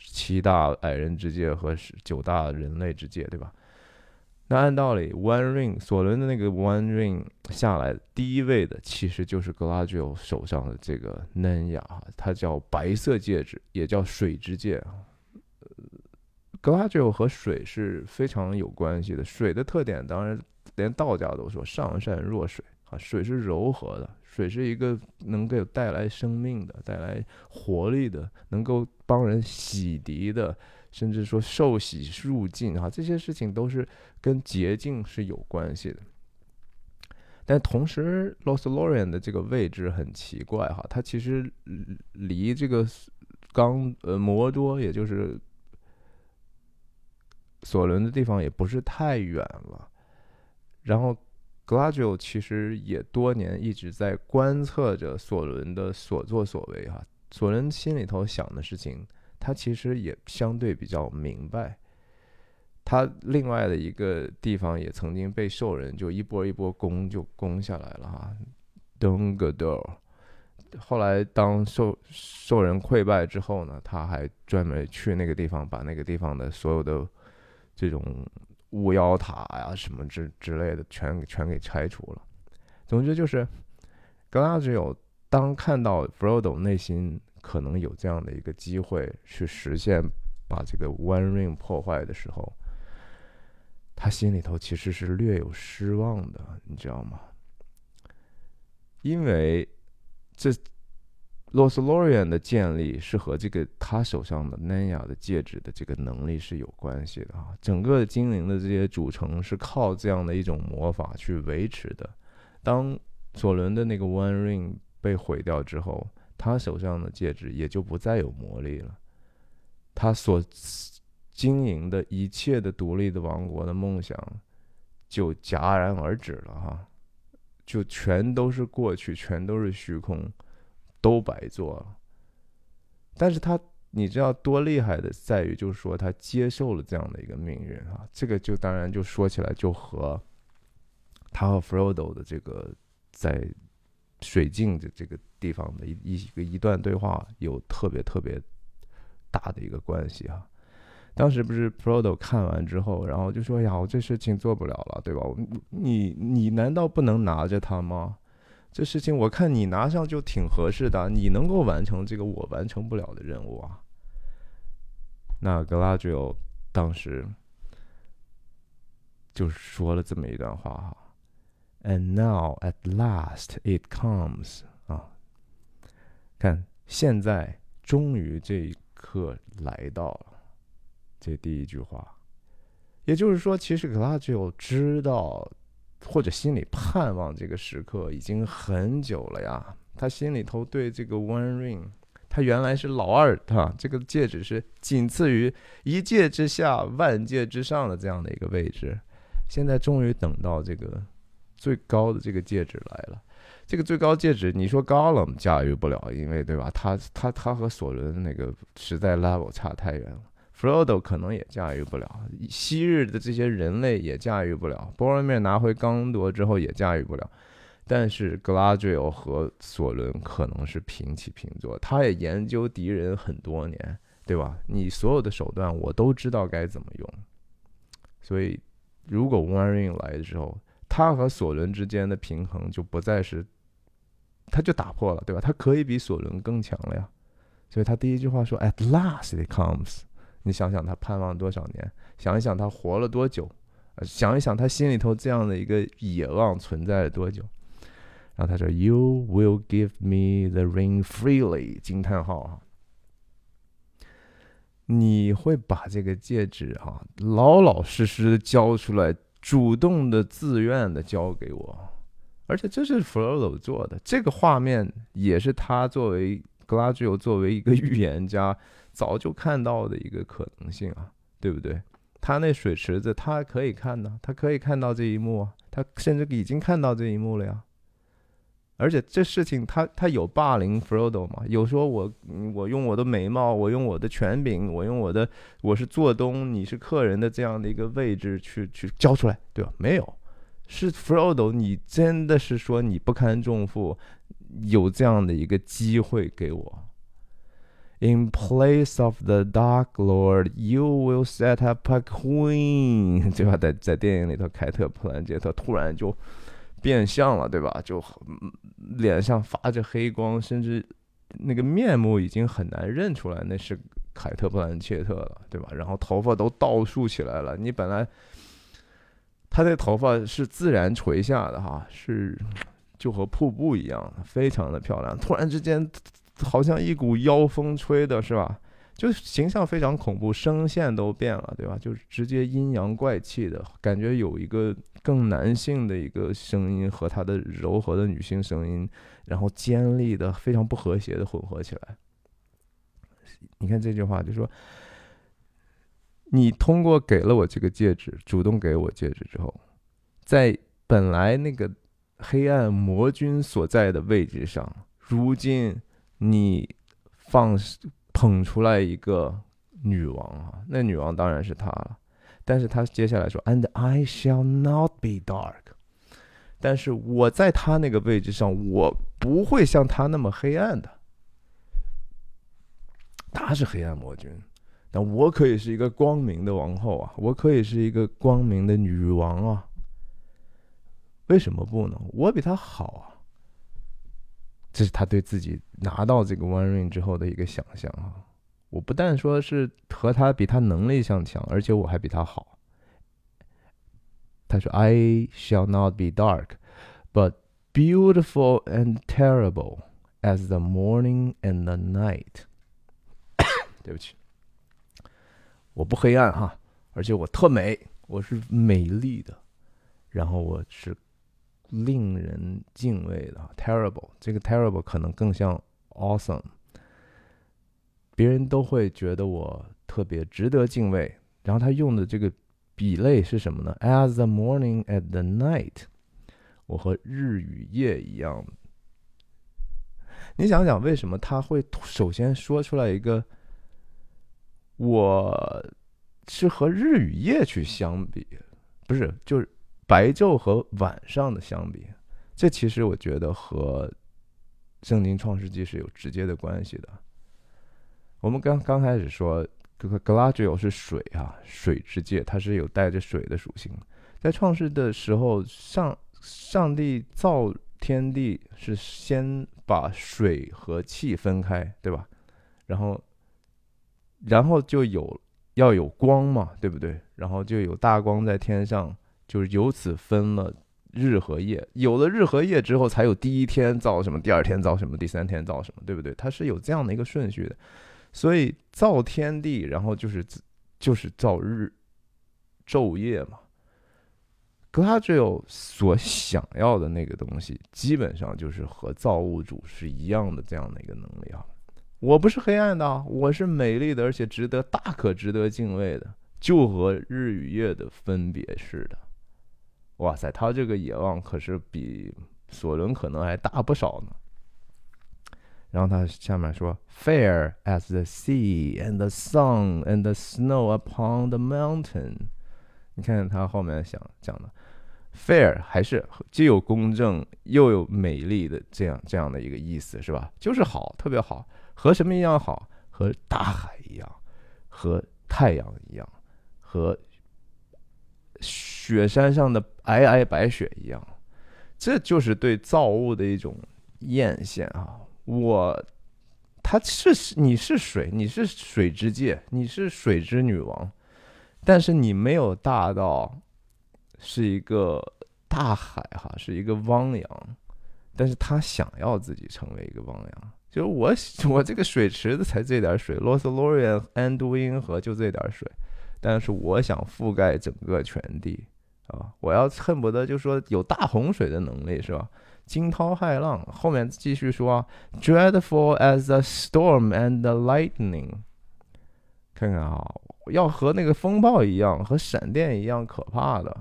七大矮人之戒和九大人类之戒，对吧？那按道理，One Ring 索伦的那个 One Ring 下来第一位的，其实就是 Gladio 手上的这个嫩雅，它叫白色戒指，也叫水之戒啊。格拉吉欧和水是非常有关系的，水的特点当然连道家都说上善若水啊，水是柔和的。水是一个能够带来生命的、带来活力的、能够帮人洗涤的，甚至说受洗入境哈，这些事情都是跟洁净是有关系的。但同时，Los l o r i a n 的这个位置很奇怪哈，它其实离这个刚呃摩多，也就是索伦的地方也不是太远了，然后。格拉吉欧其实也多年一直在观测着索伦的所作所为哈，索伦心里头想的事情，他其实也相对比较明白。他另外的一个地方也曾经被兽人就一波一波攻就攻下来了哈，登格德尔。后来当兽兽人溃败之后呢，他还专门去那个地方把那个地方的所有的这种。巫妖塔呀，什么之之类的，全全给拆除了。总之就是，格拉只有当看到 Frodo 内心可能有这样的一个机会去实现把这个 One Ring 破坏的时候，他心里头其实是略有失望的，你知道吗？因为这洛斯洛 n 的建立是和这个他手上的南亚的戒指的这个能力是有关系的啊。整个精灵的这些组成是靠这样的一种魔法去维持的。当索伦的那个 One Ring 被毁掉之后，他手上的戒指也就不再有魔力了。他所经营的一切的独立的王国的梦想就戛然而止了哈，就全都是过去，全都是虚空。都白做了，但是他你知道多厉害的，在于就是说他接受了这样的一个命运啊，这个就当然就说起来就和他和 Frodo 的这个在水镜的这个地方的一一个一段对话有特别特别大的一个关系啊。当时不是 Prodo 看完之后，然后就说呀，我这事情做不了了，对吧？你你难道不能拿着它吗？这事情我看你拿上就挺合适的，你能够完成这个我完成不了的任务啊。那格拉吉欧当时就说了这么一段话哈，And now at last it comes，看现在终于这一刻来到了，这第一句话，也就是说，其实格拉吉欧知道。或者心里盼望这个时刻已经很久了呀，他心里头对这个 One Ring，他原来是老二，哈，这个戒指是仅次于一戒之下万戒之上的这样的一个位置，现在终于等到这个最高的这个戒指来了，这个最高戒指，你说高了驾驭不了，因为对吧？他他他和索伦那个实在 level 差太远了。Frodo 可能也驾驭不了，昔日的这些人类也驾驭不了。Boromir 拿回刚铎之后也驾驭不了，但是 g l a d r i e l 和索伦可能是平起平坐。他也研究敌人很多年，对吧？你所有的手段我都知道该怎么用。所以，如果 One Ring 来的时候，他和索伦之间的平衡就不再是，他就打破了，对吧？他可以比索伦更强了呀。所以他第一句话说：“At last it comes。”你想想他盼望多少年？想一想他活了多久？想一想他心里头这样的一个野望存在了多久？然后他说：“You will give me the ring freely。”惊叹号啊！你会把这个戒指啊老老实实的交出来，主动的、自愿的交给我。而且这是弗罗多做的，这个画面也是他作为格拉吉欧作为一个预言家。早就看到的一个可能性啊，对不对？他那水池子，他可以看呢，他可以看到这一幕啊，他甚至已经看到这一幕了呀。而且这事情，他他有霸凌 Frodo 吗？有说我我用我的美貌，我用我的权柄，我用我的我是做东，你是客人的这样的一个位置去去交出来，对吧？没有，是 Frodo，你真的是说你不堪重负，有这样的一个机会给我。In place of the Dark Lord, you will set up a queen，对吧？在在电影里头，凯特·普兰杰特突然就变相了，对吧？就脸上发着黑光，甚至那个面目已经很难认出来那是凯特·普兰切特了，对吧？然后头发都倒竖起来了。你本来他的头发是自然垂下的哈，是就和瀑布一样，非常的漂亮。突然之间。好像一股妖风吹的是吧？就形象非常恐怖，声线都变了，对吧？就是直接阴阳怪气的感觉，有一个更男性的一个声音和他的柔和的女性声音，然后尖利的、非常不和谐的混合起来。你看这句话，就说你通过给了我这个戒指，主动给我戒指之后，在本来那个黑暗魔君所在的位置上，如今。你放捧出来一个女王啊，那女王当然是她了。但是她接下来说，And I shall not be dark。但是我在她那个位置上，我不会像她那么黑暗的。她是黑暗魔君，但我可以是一个光明的王后啊，我可以是一个光明的女王啊。为什么不能？我比她好啊。这是他对自己拿到这个 One Ring 之后的一个想象啊！我不但说是和他比他能力相强，而且我还比他好。他说：“I shall not be dark, but beautiful and terrible as the morning and the night。对不起，我不黑暗哈，而且我特美，我是美丽的，然后我是令人敬畏的，terrible。这个 terrible 可能更像 awesome，别人都会觉得我特别值得敬畏。然后他用的这个比类是什么呢？As the morning at the night，我和日与夜一样。你想想，为什么他会首先说出来一个？我是和日与夜去相比，不是，就是白昼和晚上的相比。这其实我觉得和圣经创世纪是有直接的关系的。我们刚刚开始说，这个 Galadriel 是水啊，水之界，它是有带着水的属性。在创世的时候，上上帝造天地是先把水和气分开，对吧？然后。然后就有要有光嘛，对不对？然后就有大光在天上，就是由此分了日和夜。有了日和夜之后，才有第一天造什么，第二天造什么，第三天造什么，对不对？它是有这样的一个顺序的。所以造天地，然后就是就是造日昼夜嘛。格拉只有所想要的那个东西，基本上就是和造物主是一样的这样的一个能力啊。我不是黑暗的，我是美丽的，而且值得大可值得敬畏的，就和日与夜的分别似的。哇塞，他这个野望可是比索伦可能还大不少呢。然后他下面说：“Fair as the sea and the sun and the snow upon the mountain。”你看他后面想讲的，“fair” 还是既有公正又有美丽的这样这样的一个意思，是吧？就是好，特别好。和什么一样好？和大海一样，和太阳一样，和雪山上的皑皑白雪一样，这就是对造物的一种艳羡啊！我，他是你是水，你是水之界，你是水之女王，但是你没有大到是一个大海哈，是一个汪洋，但是他想要自己成为一个汪洋。就我我这个水池子才这点水，罗斯洛瑞安都因河就这点水，但是我想覆盖整个全地啊！我要恨不得就说有大洪水的能力是吧？惊涛骇浪，后面继续说，dreadful as a storm and the lightning，看看啊，要和那个风暴一样，和闪电一样可怕的，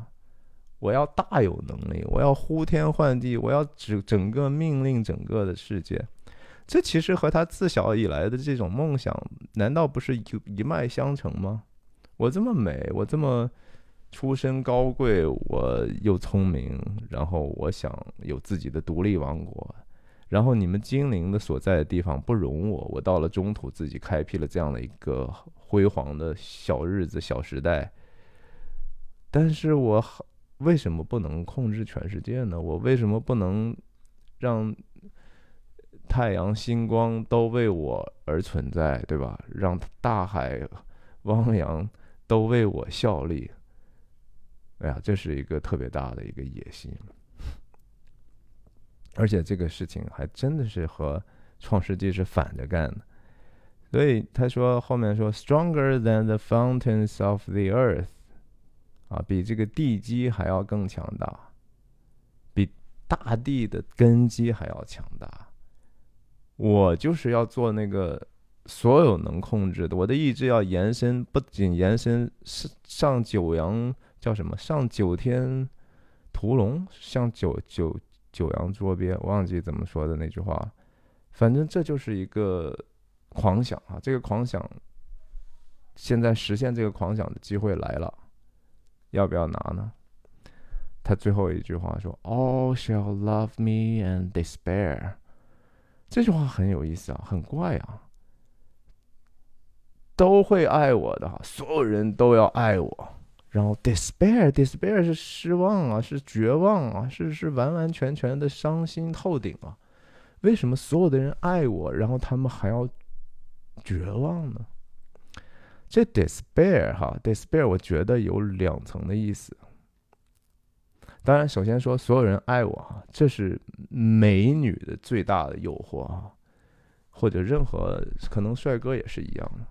我要大有能力，我要呼天唤地，我要整整个命令整个的世界。这其实和他自小以来的这种梦想，难道不是一一脉相承吗？我这么美，我这么出身高贵，我又聪明，然后我想有自己的独立王国，然后你们精灵的所在的地方不容我，我到了中土自己开辟了这样的一个辉煌的小日子、小时代。但是我为什么不能控制全世界呢？我为什么不能让？太阳、星光都为我而存在，对吧？让大海、汪洋都为我效力。哎呀，这是一个特别大的一个野心，而且这个事情还真的是和创世纪是反着干的。所以他说后面说，stronger than the fountains of the earth，啊，比这个地基还要更强大，比大地的根基还要强大。我就是要做那个所有能控制的，我的意志要延伸，不仅延伸上上九阳叫什么？上九天屠龙，上九九九阳捉鳖，忘记怎么说的那句话。反正这就是一个狂想啊！这个狂想，现在实现这个狂想的机会来了，要不要拿呢？他最后一句话说：“All shall love me and despair。”这句话很有意思啊，很怪啊，都会爱我的，所有人都要爱我。然后 despair，despair 是失望啊，是绝望啊，是是完完全全的伤心透顶啊。为什么所有的人爱我，然后他们还要绝望呢？这 despair 哈，despair 我觉得有两层的意思。当然，首先说所有人爱我哈，这是美女的最大的诱惑啊，或者任何可能帅哥也是一样的。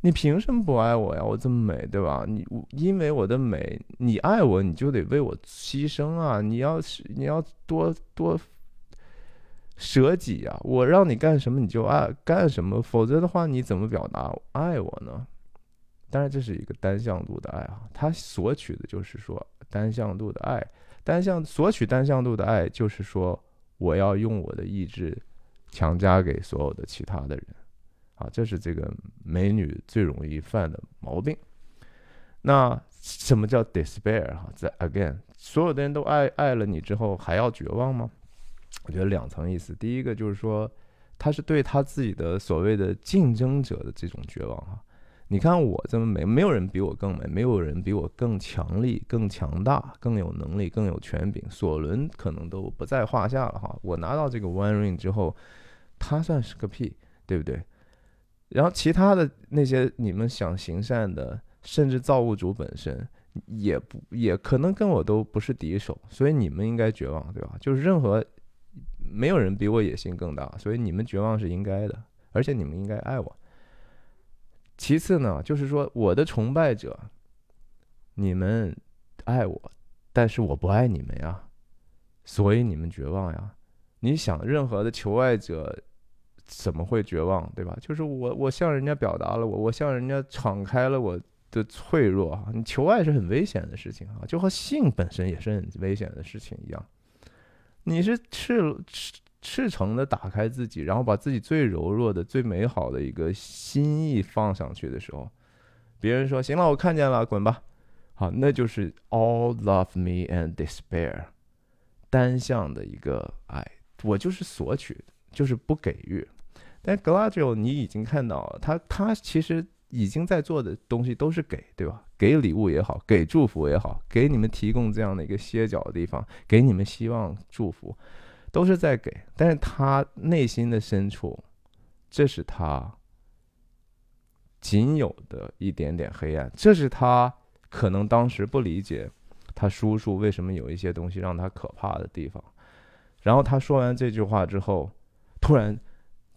你凭什么不爱我呀？我这么美，对吧？你因为我的美，你爱我，你就得为我牺牲啊！你要是你要多多舍己啊！我让你干什么你就爱干什么，否则的话你怎么表达爱我呢？当然这是一个单向度的爱啊，他索取的就是说单向度的爱，单向索取单向度的爱就是说我要用我的意志强加给所有的其他的人。啊，这是这个美女最容易犯的毛病。那什么叫 despair？哈，在 again，所有的人都爱爱了你之后，还要绝望吗？我觉得两层意思。第一个就是说，他是对他自己的所谓的竞争者的这种绝望。哈，你看我这么美，没有人比我更美，没有人比我更强力、更强大、更有能力、更有权柄。索伦可能都不在话下了。哈，我拿到这个 One Ring 之后，他算是个屁，对不对？然后其他的那些你们想行善的，甚至造物主本身也不也可能跟我都不是敌手，所以你们应该绝望，对吧？就是任何没有人比我野心更大，所以你们绝望是应该的，而且你们应该爱我。其次呢，就是说我的崇拜者，你们爱我，但是我不爱你们呀，所以你们绝望呀。你想任何的求爱者。怎么会绝望，对吧？就是我，我向人家表达了我，我向人家敞开了我的脆弱啊！你求爱是很危险的事情啊，就和性本身也是很危险的事情一样。你是赤赤诚的打开自己，然后把自己最柔弱的、最美好的一个心意放上去的时候，别人说行了，我看见了，滚吧。好，那就是 all love me and despair，单向的一个爱，我就是索取，就是不给予。但 Gladio，你已经看到了，他他其实已经在做的东西都是给，对吧？给礼物也好，给祝福也好，给你们提供这样的一个歇脚的地方，给你们希望祝福，都是在给。但是他内心的深处，这是他仅有的一点点黑暗，这是他可能当时不理解他叔叔为什么有一些东西让他可怕的地方。然后他说完这句话之后，突然。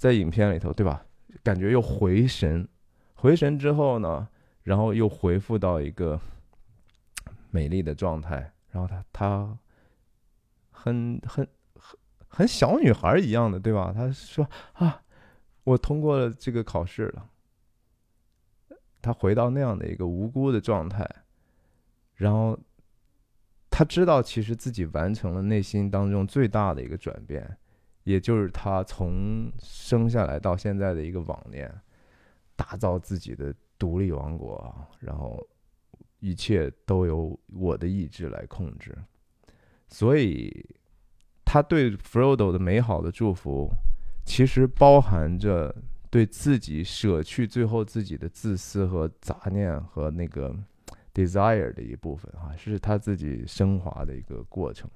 在影片里头，对吧？感觉又回神，回神之后呢，然后又恢复到一个美丽的状态。然后他他很很很小女孩一样的，对吧？他说啊，我通过了这个考试了。他回到那样的一个无辜的状态，然后他知道，其实自己完成了内心当中最大的一个转变。也就是他从生下来到现在的一个妄念，打造自己的独立王国，然后一切都由我的意志来控制。所以，他对 Frodo 的美好的祝福，其实包含着对自己舍去最后自己的自私和杂念和那个 desire 的一部分啊，是他自己升华的一个过程。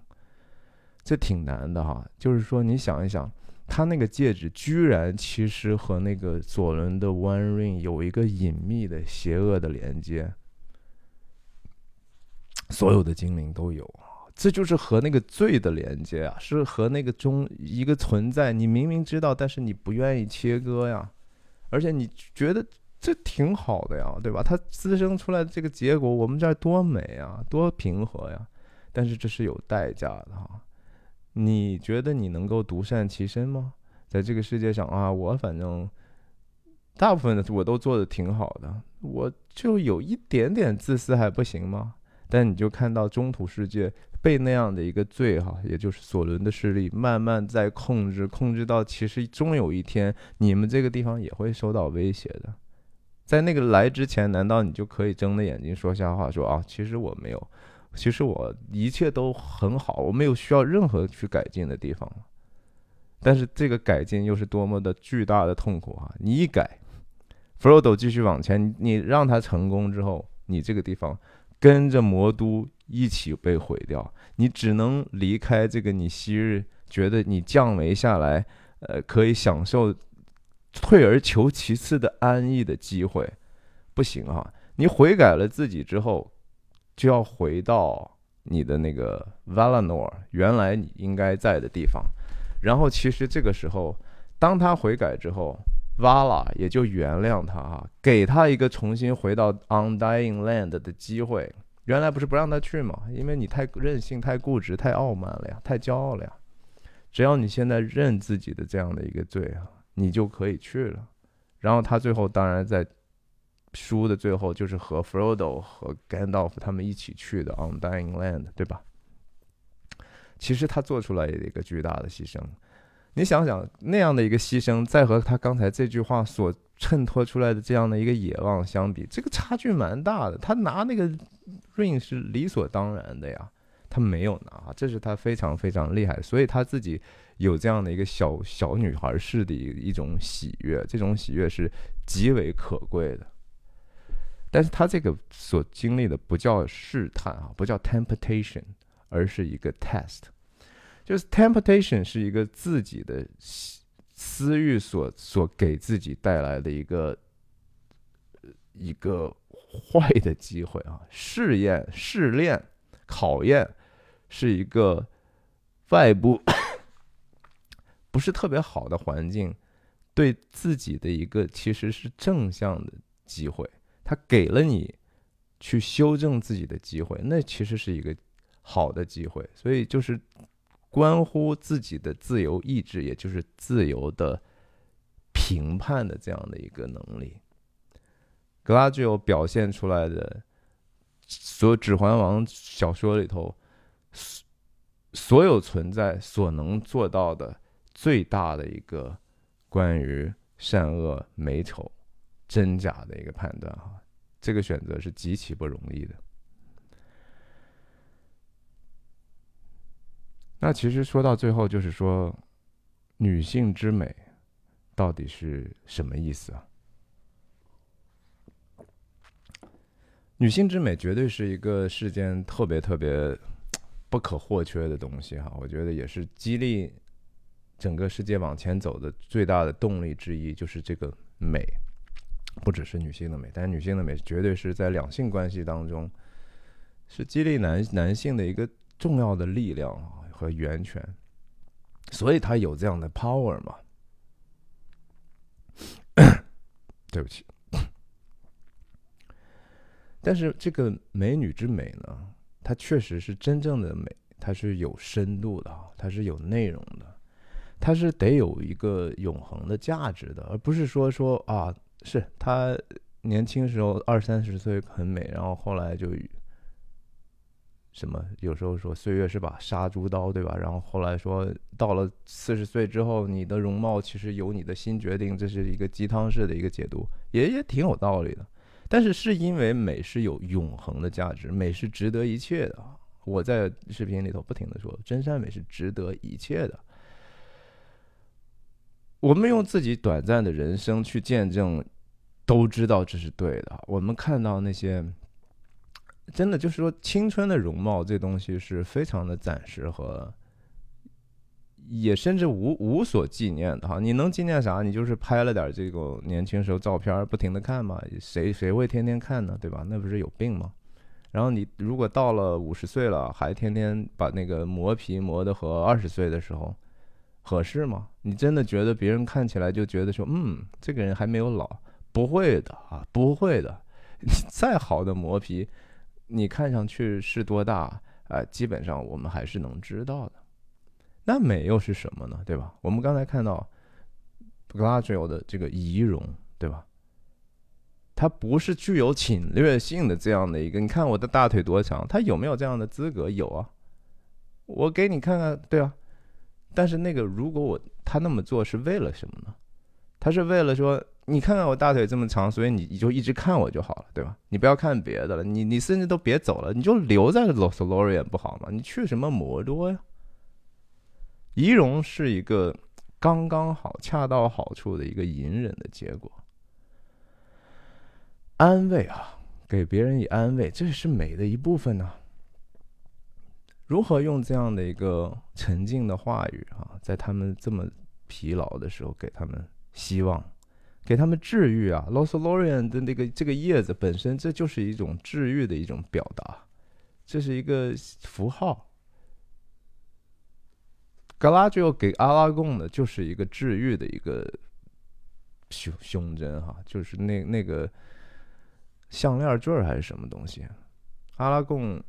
这挺难的哈，就是说你想一想，他那个戒指居然其实和那个左轮的 One Ring 有一个隐秘的邪恶的连接，所有的精灵都有，这就是和那个罪的连接啊，是和那个中一个存在，你明明知道，但是你不愿意切割呀，而且你觉得这挺好的呀，对吧？它滋生出来的这个结果，我们这儿多美啊，多平和呀，但是这是有代价的哈。你觉得你能够独善其身吗？在这个世界上啊，我反正大部分的我都做的挺好的，我就有一点点自私还不行吗？但你就看到中土世界被那样的一个罪哈，也就是索伦的势力慢慢在控制，控制到其实终有一天你们这个地方也会受到威胁的。在那个来之前，难道你就可以睁着眼睛说瞎话，说啊，其实我没有。其实我一切都很好，我没有需要任何去改进的地方。但是这个改进又是多么的巨大的痛苦啊！你一改，Frodo 继续往前，你让他成功之后，你这个地方跟着魔都一起被毁掉，你只能离开这个你昔日觉得你降维下来，呃，可以享受退而求其次的安逸的机会。不行啊！你悔改了自己之后。就要回到你的那个 Valinor 原来你应该在的地方。然后其实这个时候，当他悔改之后，Vala 也就原谅他啊，给他一个重新回到 Undying Land 的机会。原来不是不让他去吗？因为你太任性、太固执、太傲慢了呀，太骄傲了呀。只要你现在认自己的这样的一个罪啊，你就可以去了。然后他最后当然在书的最后就是和 Frodo 和 Gandalf 他们一起去的 Undying Land，对吧？其实他做出来一个巨大的牺牲。你想想那样的一个牺牲，再和他刚才这句话所衬托出来的这样的一个野望相比，这个差距蛮大的。他拿那个 ring 是理所当然的呀。他没有拿，这是他非常非常厉害，所以他自己有这样的一个小小女孩式的一种喜悦，这种喜悦是极为可贵的。但是他这个所经历的不叫试探啊，不叫 temptation，而是一个 test，就是 temptation 是一个自己的私欲所所给自己带来的一个一个坏的机会啊，试验、试炼、考验。是一个外部 不是特别好的环境，对自己的一个其实是正向的机会，它给了你去修正自己的机会，那其实是一个好的机会。所以就是关乎自己的自由意志，也就是自由的评判的这样的一个能力。格拉吉欧表现出来的所有《指环王》小说里头。所有存在所能做到的最大的一个关于善恶美丑真假的一个判断哈，这个选择是极其不容易的。那其实说到最后，就是说女性之美到底是什么意思啊？女性之美绝对是一个世间特别特别。不可或缺的东西哈，我觉得也是激励整个世界往前走的最大的动力之一，就是这个美，不只是女性的美，但是女性的美绝对是在两性关系当中是激励男男性的一个重要的力量啊和源泉，所以他有这样的 power 嘛？对不起，但是这个美女之美呢？它确实是真正的美，它是有深度的它是有内容的，它是得有一个永恒的价值的，而不是说说啊，是他年轻时候二三十岁很美，然后后来就什么有时候说岁月是把杀猪刀，对吧？然后后来说到了四十岁之后，你的容貌其实由你的心决定，这是一个鸡汤式的一个解读，也也挺有道理的。但是是因为美是有永恒的价值，美是值得一切的。我在视频里头不停的说，真善美是值得一切的。我们用自己短暂的人生去见证，都知道这是对的。我们看到那些，真的就是说，青春的容貌这东西是非常的暂时和。也甚至无无所纪念的哈，你能纪念啥？你就是拍了点这个年轻时候照片，不停的看嘛，谁谁会天天看呢？对吧？那不是有病吗？然后你如果到了五十岁了，还天天把那个磨皮磨的和二十岁的时候合适吗？你真的觉得别人看起来就觉得说，嗯，这个人还没有老？不会的啊，不会的。你 再好的磨皮，你看上去是多大？啊，基本上我们还是能知道的。那美又是什么呢？对吧？我们刚才看到 g l a d i o 的这个仪容，对吧？它不是具有侵略性的这样的一个。你看我的大腿多长，他有没有这样的资格？有啊，我给你看看，对啊。但是那个，如果我他那么做是为了什么呢？他是为了说，你看看我大腿这么长，所以你你就一直看我就好了，对吧？你不要看别的了，你你甚至都别走了，你就留在 Los l o r i a n 不好吗？你去什么摩多呀？仪容是一个刚刚好、恰到好处的一个隐忍的结果，安慰啊，给别人以安慰，这是美的一部分呢。如何用这样的一个沉静的话语啊，在他们这么疲劳的时候，给他们希望，给他们治愈啊！Loselorian 的那个这个叶子本身，这就是一种治愈的一种表达。这是一个符号。格拉就给阿拉贡的就是一个治愈的一个胸胸针哈，就是那那个项链坠还是什么东西？阿拉贡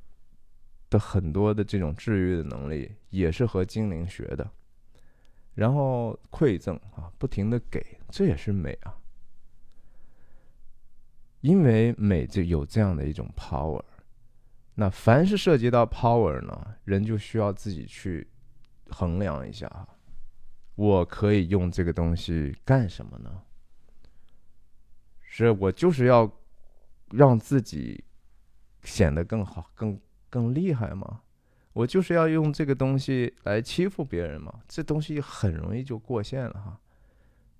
的很多的这种治愈的能力也是和精灵学的，然后馈赠啊，不停的给，这也是美啊。因为美就有这样的一种 power，那凡是涉及到 power 呢，人就需要自己去。衡量一下啊，我可以用这个东西干什么呢？是我就是要让自己显得更好、更更厉害吗？我就是要用这个东西来欺负别人嘛？这东西很容易就过线了哈。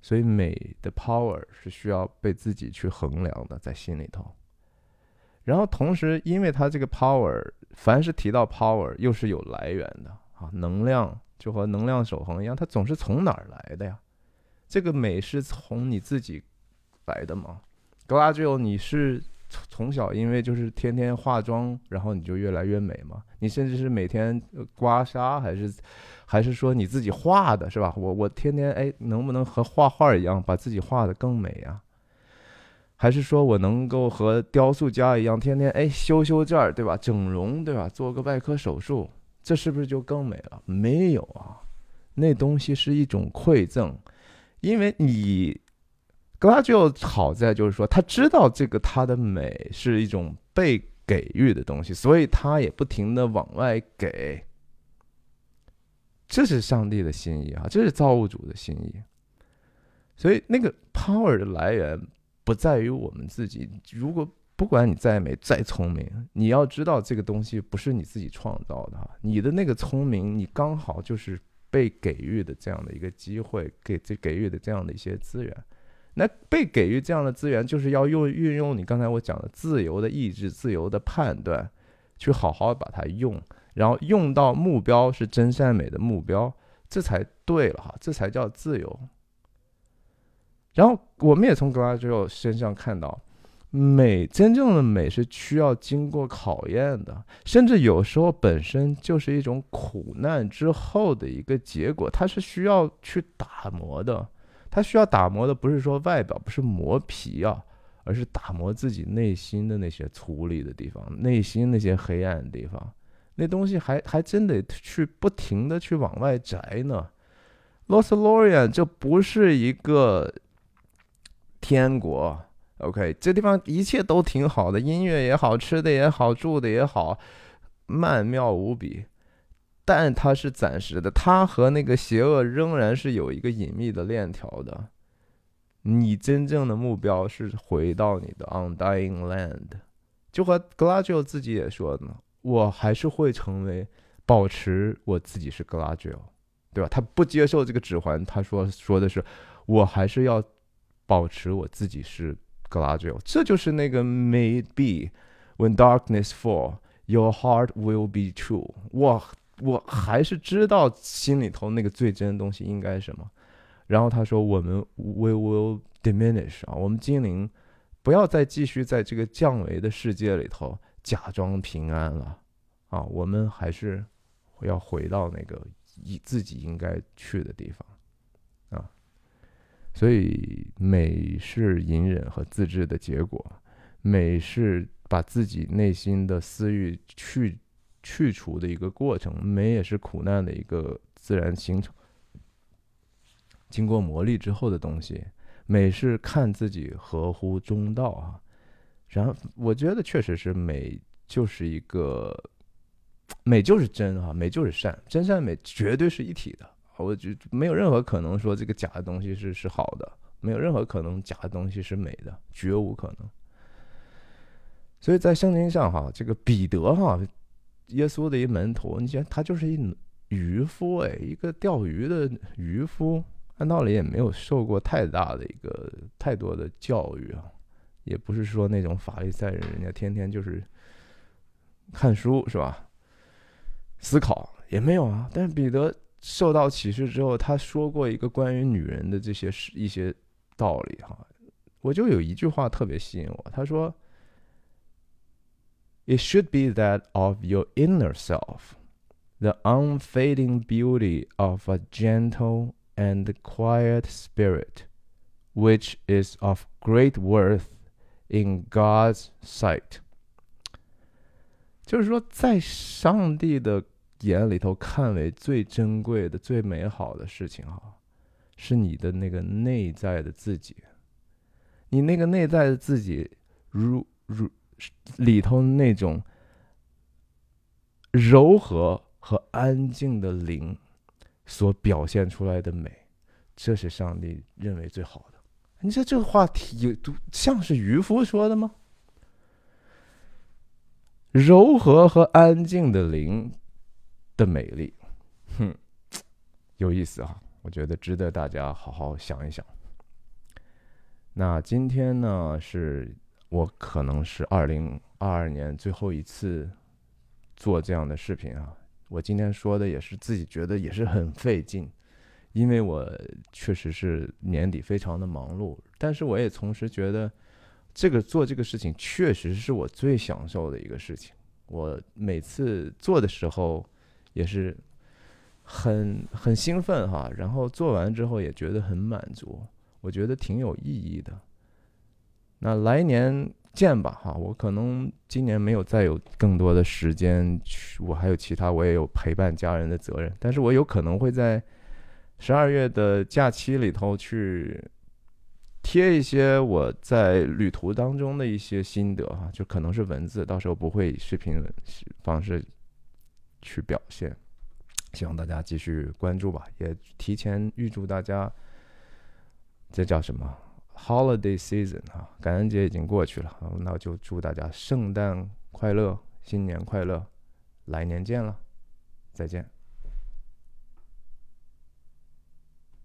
所以美的 power 是需要被自己去衡量的，在心里头。然后同时，因为它这个 power，凡是提到 power，又是有来源的。啊，能量就和能量守恒一样，它总是从哪儿来的呀？这个美是从你自己来的吗？格拉吉欧，你是从小因为就是天天化妆，然后你就越来越美嘛？你甚至是每天刮痧，还是还是说你自己画的，是吧？我我天天哎，能不能和画画一样，把自己画的更美呀？还是说我能够和雕塑家一样，天天哎修修这儿，对吧？整容，对吧？做个外科手术。这是不是就更美了？没有啊，那东西是一种馈赠，因为你格拉就好在就是说，他知道这个他的美是一种被给予的东西，所以他也不停的往外给。这是上帝的心意啊，这是造物主的心意。所以那个 power 的来源不在于我们自己，如果。不管你再美再聪明，你要知道这个东西不是你自己创造的哈。你的那个聪明，你刚好就是被给予的这样的一个机会，给这给予的这样的一些资源。那被给予这样的资源，就是要用运用你刚才我讲的自由的意志、自由的判断，去好好把它用，然后用到目标是真善美的目标，这才对了哈，这才叫自由。然后我们也从格拉之后身上看到。美，真正的美是需要经过考验的，甚至有时候本身就是一种苦难之后的一个结果，它是需要去打磨的。它需要打磨的不是说外表，不是磨皮啊，而是打磨自己内心的那些粗粝的地方，内心那些黑暗的地方，那东西还还真得去不停的去往外摘呢。Los Lorian 这不是一个天国。OK，这地方一切都挺好的，音乐也好，吃的也好，住的也好，曼妙无比。但它是暂时的，它和那个邪恶仍然是有一个隐秘的链条的。你真正的目标是回到你的 Undying Land，就和 Gladio 自己也说呢，我还是会成为保持我自己是 Gladio，对吧？他不接受这个指环，他说说的是，我还是要保持我自己是。格拉吉欧，这就是那个 May be when darkness fall, your heart will be true。我我还是知道心里头那个最真的东西应该什么。然后他说：“我们 we will diminish 啊，我们精灵不要再继续在这个降维的世界里头假装平安了啊，我们还是要回到那个以自己应该去的地方啊。”所以，美是隐忍和自制的结果，美是把自己内心的私欲去去除的一个过程，美也是苦难的一个自然形成，经过磨砺之后的东西。美是看自己合乎中道啊，然后我觉得确实是美，就是一个美就是真啊，美就是善，真善美绝对是一体的。我就没有任何可能说这个假的东西是是好的，没有任何可能假的东西是美的，绝无可能。所以在圣经上哈，这个彼得哈，耶稣的一门徒，你想他就是一渔夫哎，一个钓鱼的渔夫，按道理也没有受过太大的一个太多的教育啊，也不是说那种法利赛人，人家天天就是看书是吧？思考也没有啊，但是彼得。受到启示之后，他说过一个关于女人的这些事一些道理哈，我就有一句话特别吸引我。他说：“ It should be that of your inner self, the unfading beauty of a gentle and quiet spirit, which is of great worth in God's sight. 就是说，在上帝的眼里头看为最珍贵的、最美好的事情，哈，是你的那个内在的自己。你那个内在的自己，如如 里头那种柔和和安静的灵所表现出来的美，这是上帝认为最好的。你说这个话题都像是渔夫说的吗？柔和和安静的灵的美丽，哼，有意思啊！我觉得值得大家好好想一想。那今天呢，是我可能是二零二二年最后一次做这样的视频啊。我今天说的也是自己觉得也是很费劲，因为我确实是年底非常的忙碌，但是我也同时觉得。这个做这个事情确实是我最享受的一个事情。我每次做的时候也是很很兴奋哈，然后做完之后也觉得很满足，我觉得挺有意义的。那来年见吧哈，我可能今年没有再有更多的时间去，我还有其他我也有陪伴家人的责任，但是我有可能会在十二月的假期里头去。贴一些我在旅途当中的一些心得哈，就可能是文字，到时候不会以视频方式去表现。希望大家继续关注吧，也提前预祝大家，这叫什么？Holiday season 啊，感恩节已经过去了，那就祝大家圣诞快乐，新年快乐，来年见了，再见。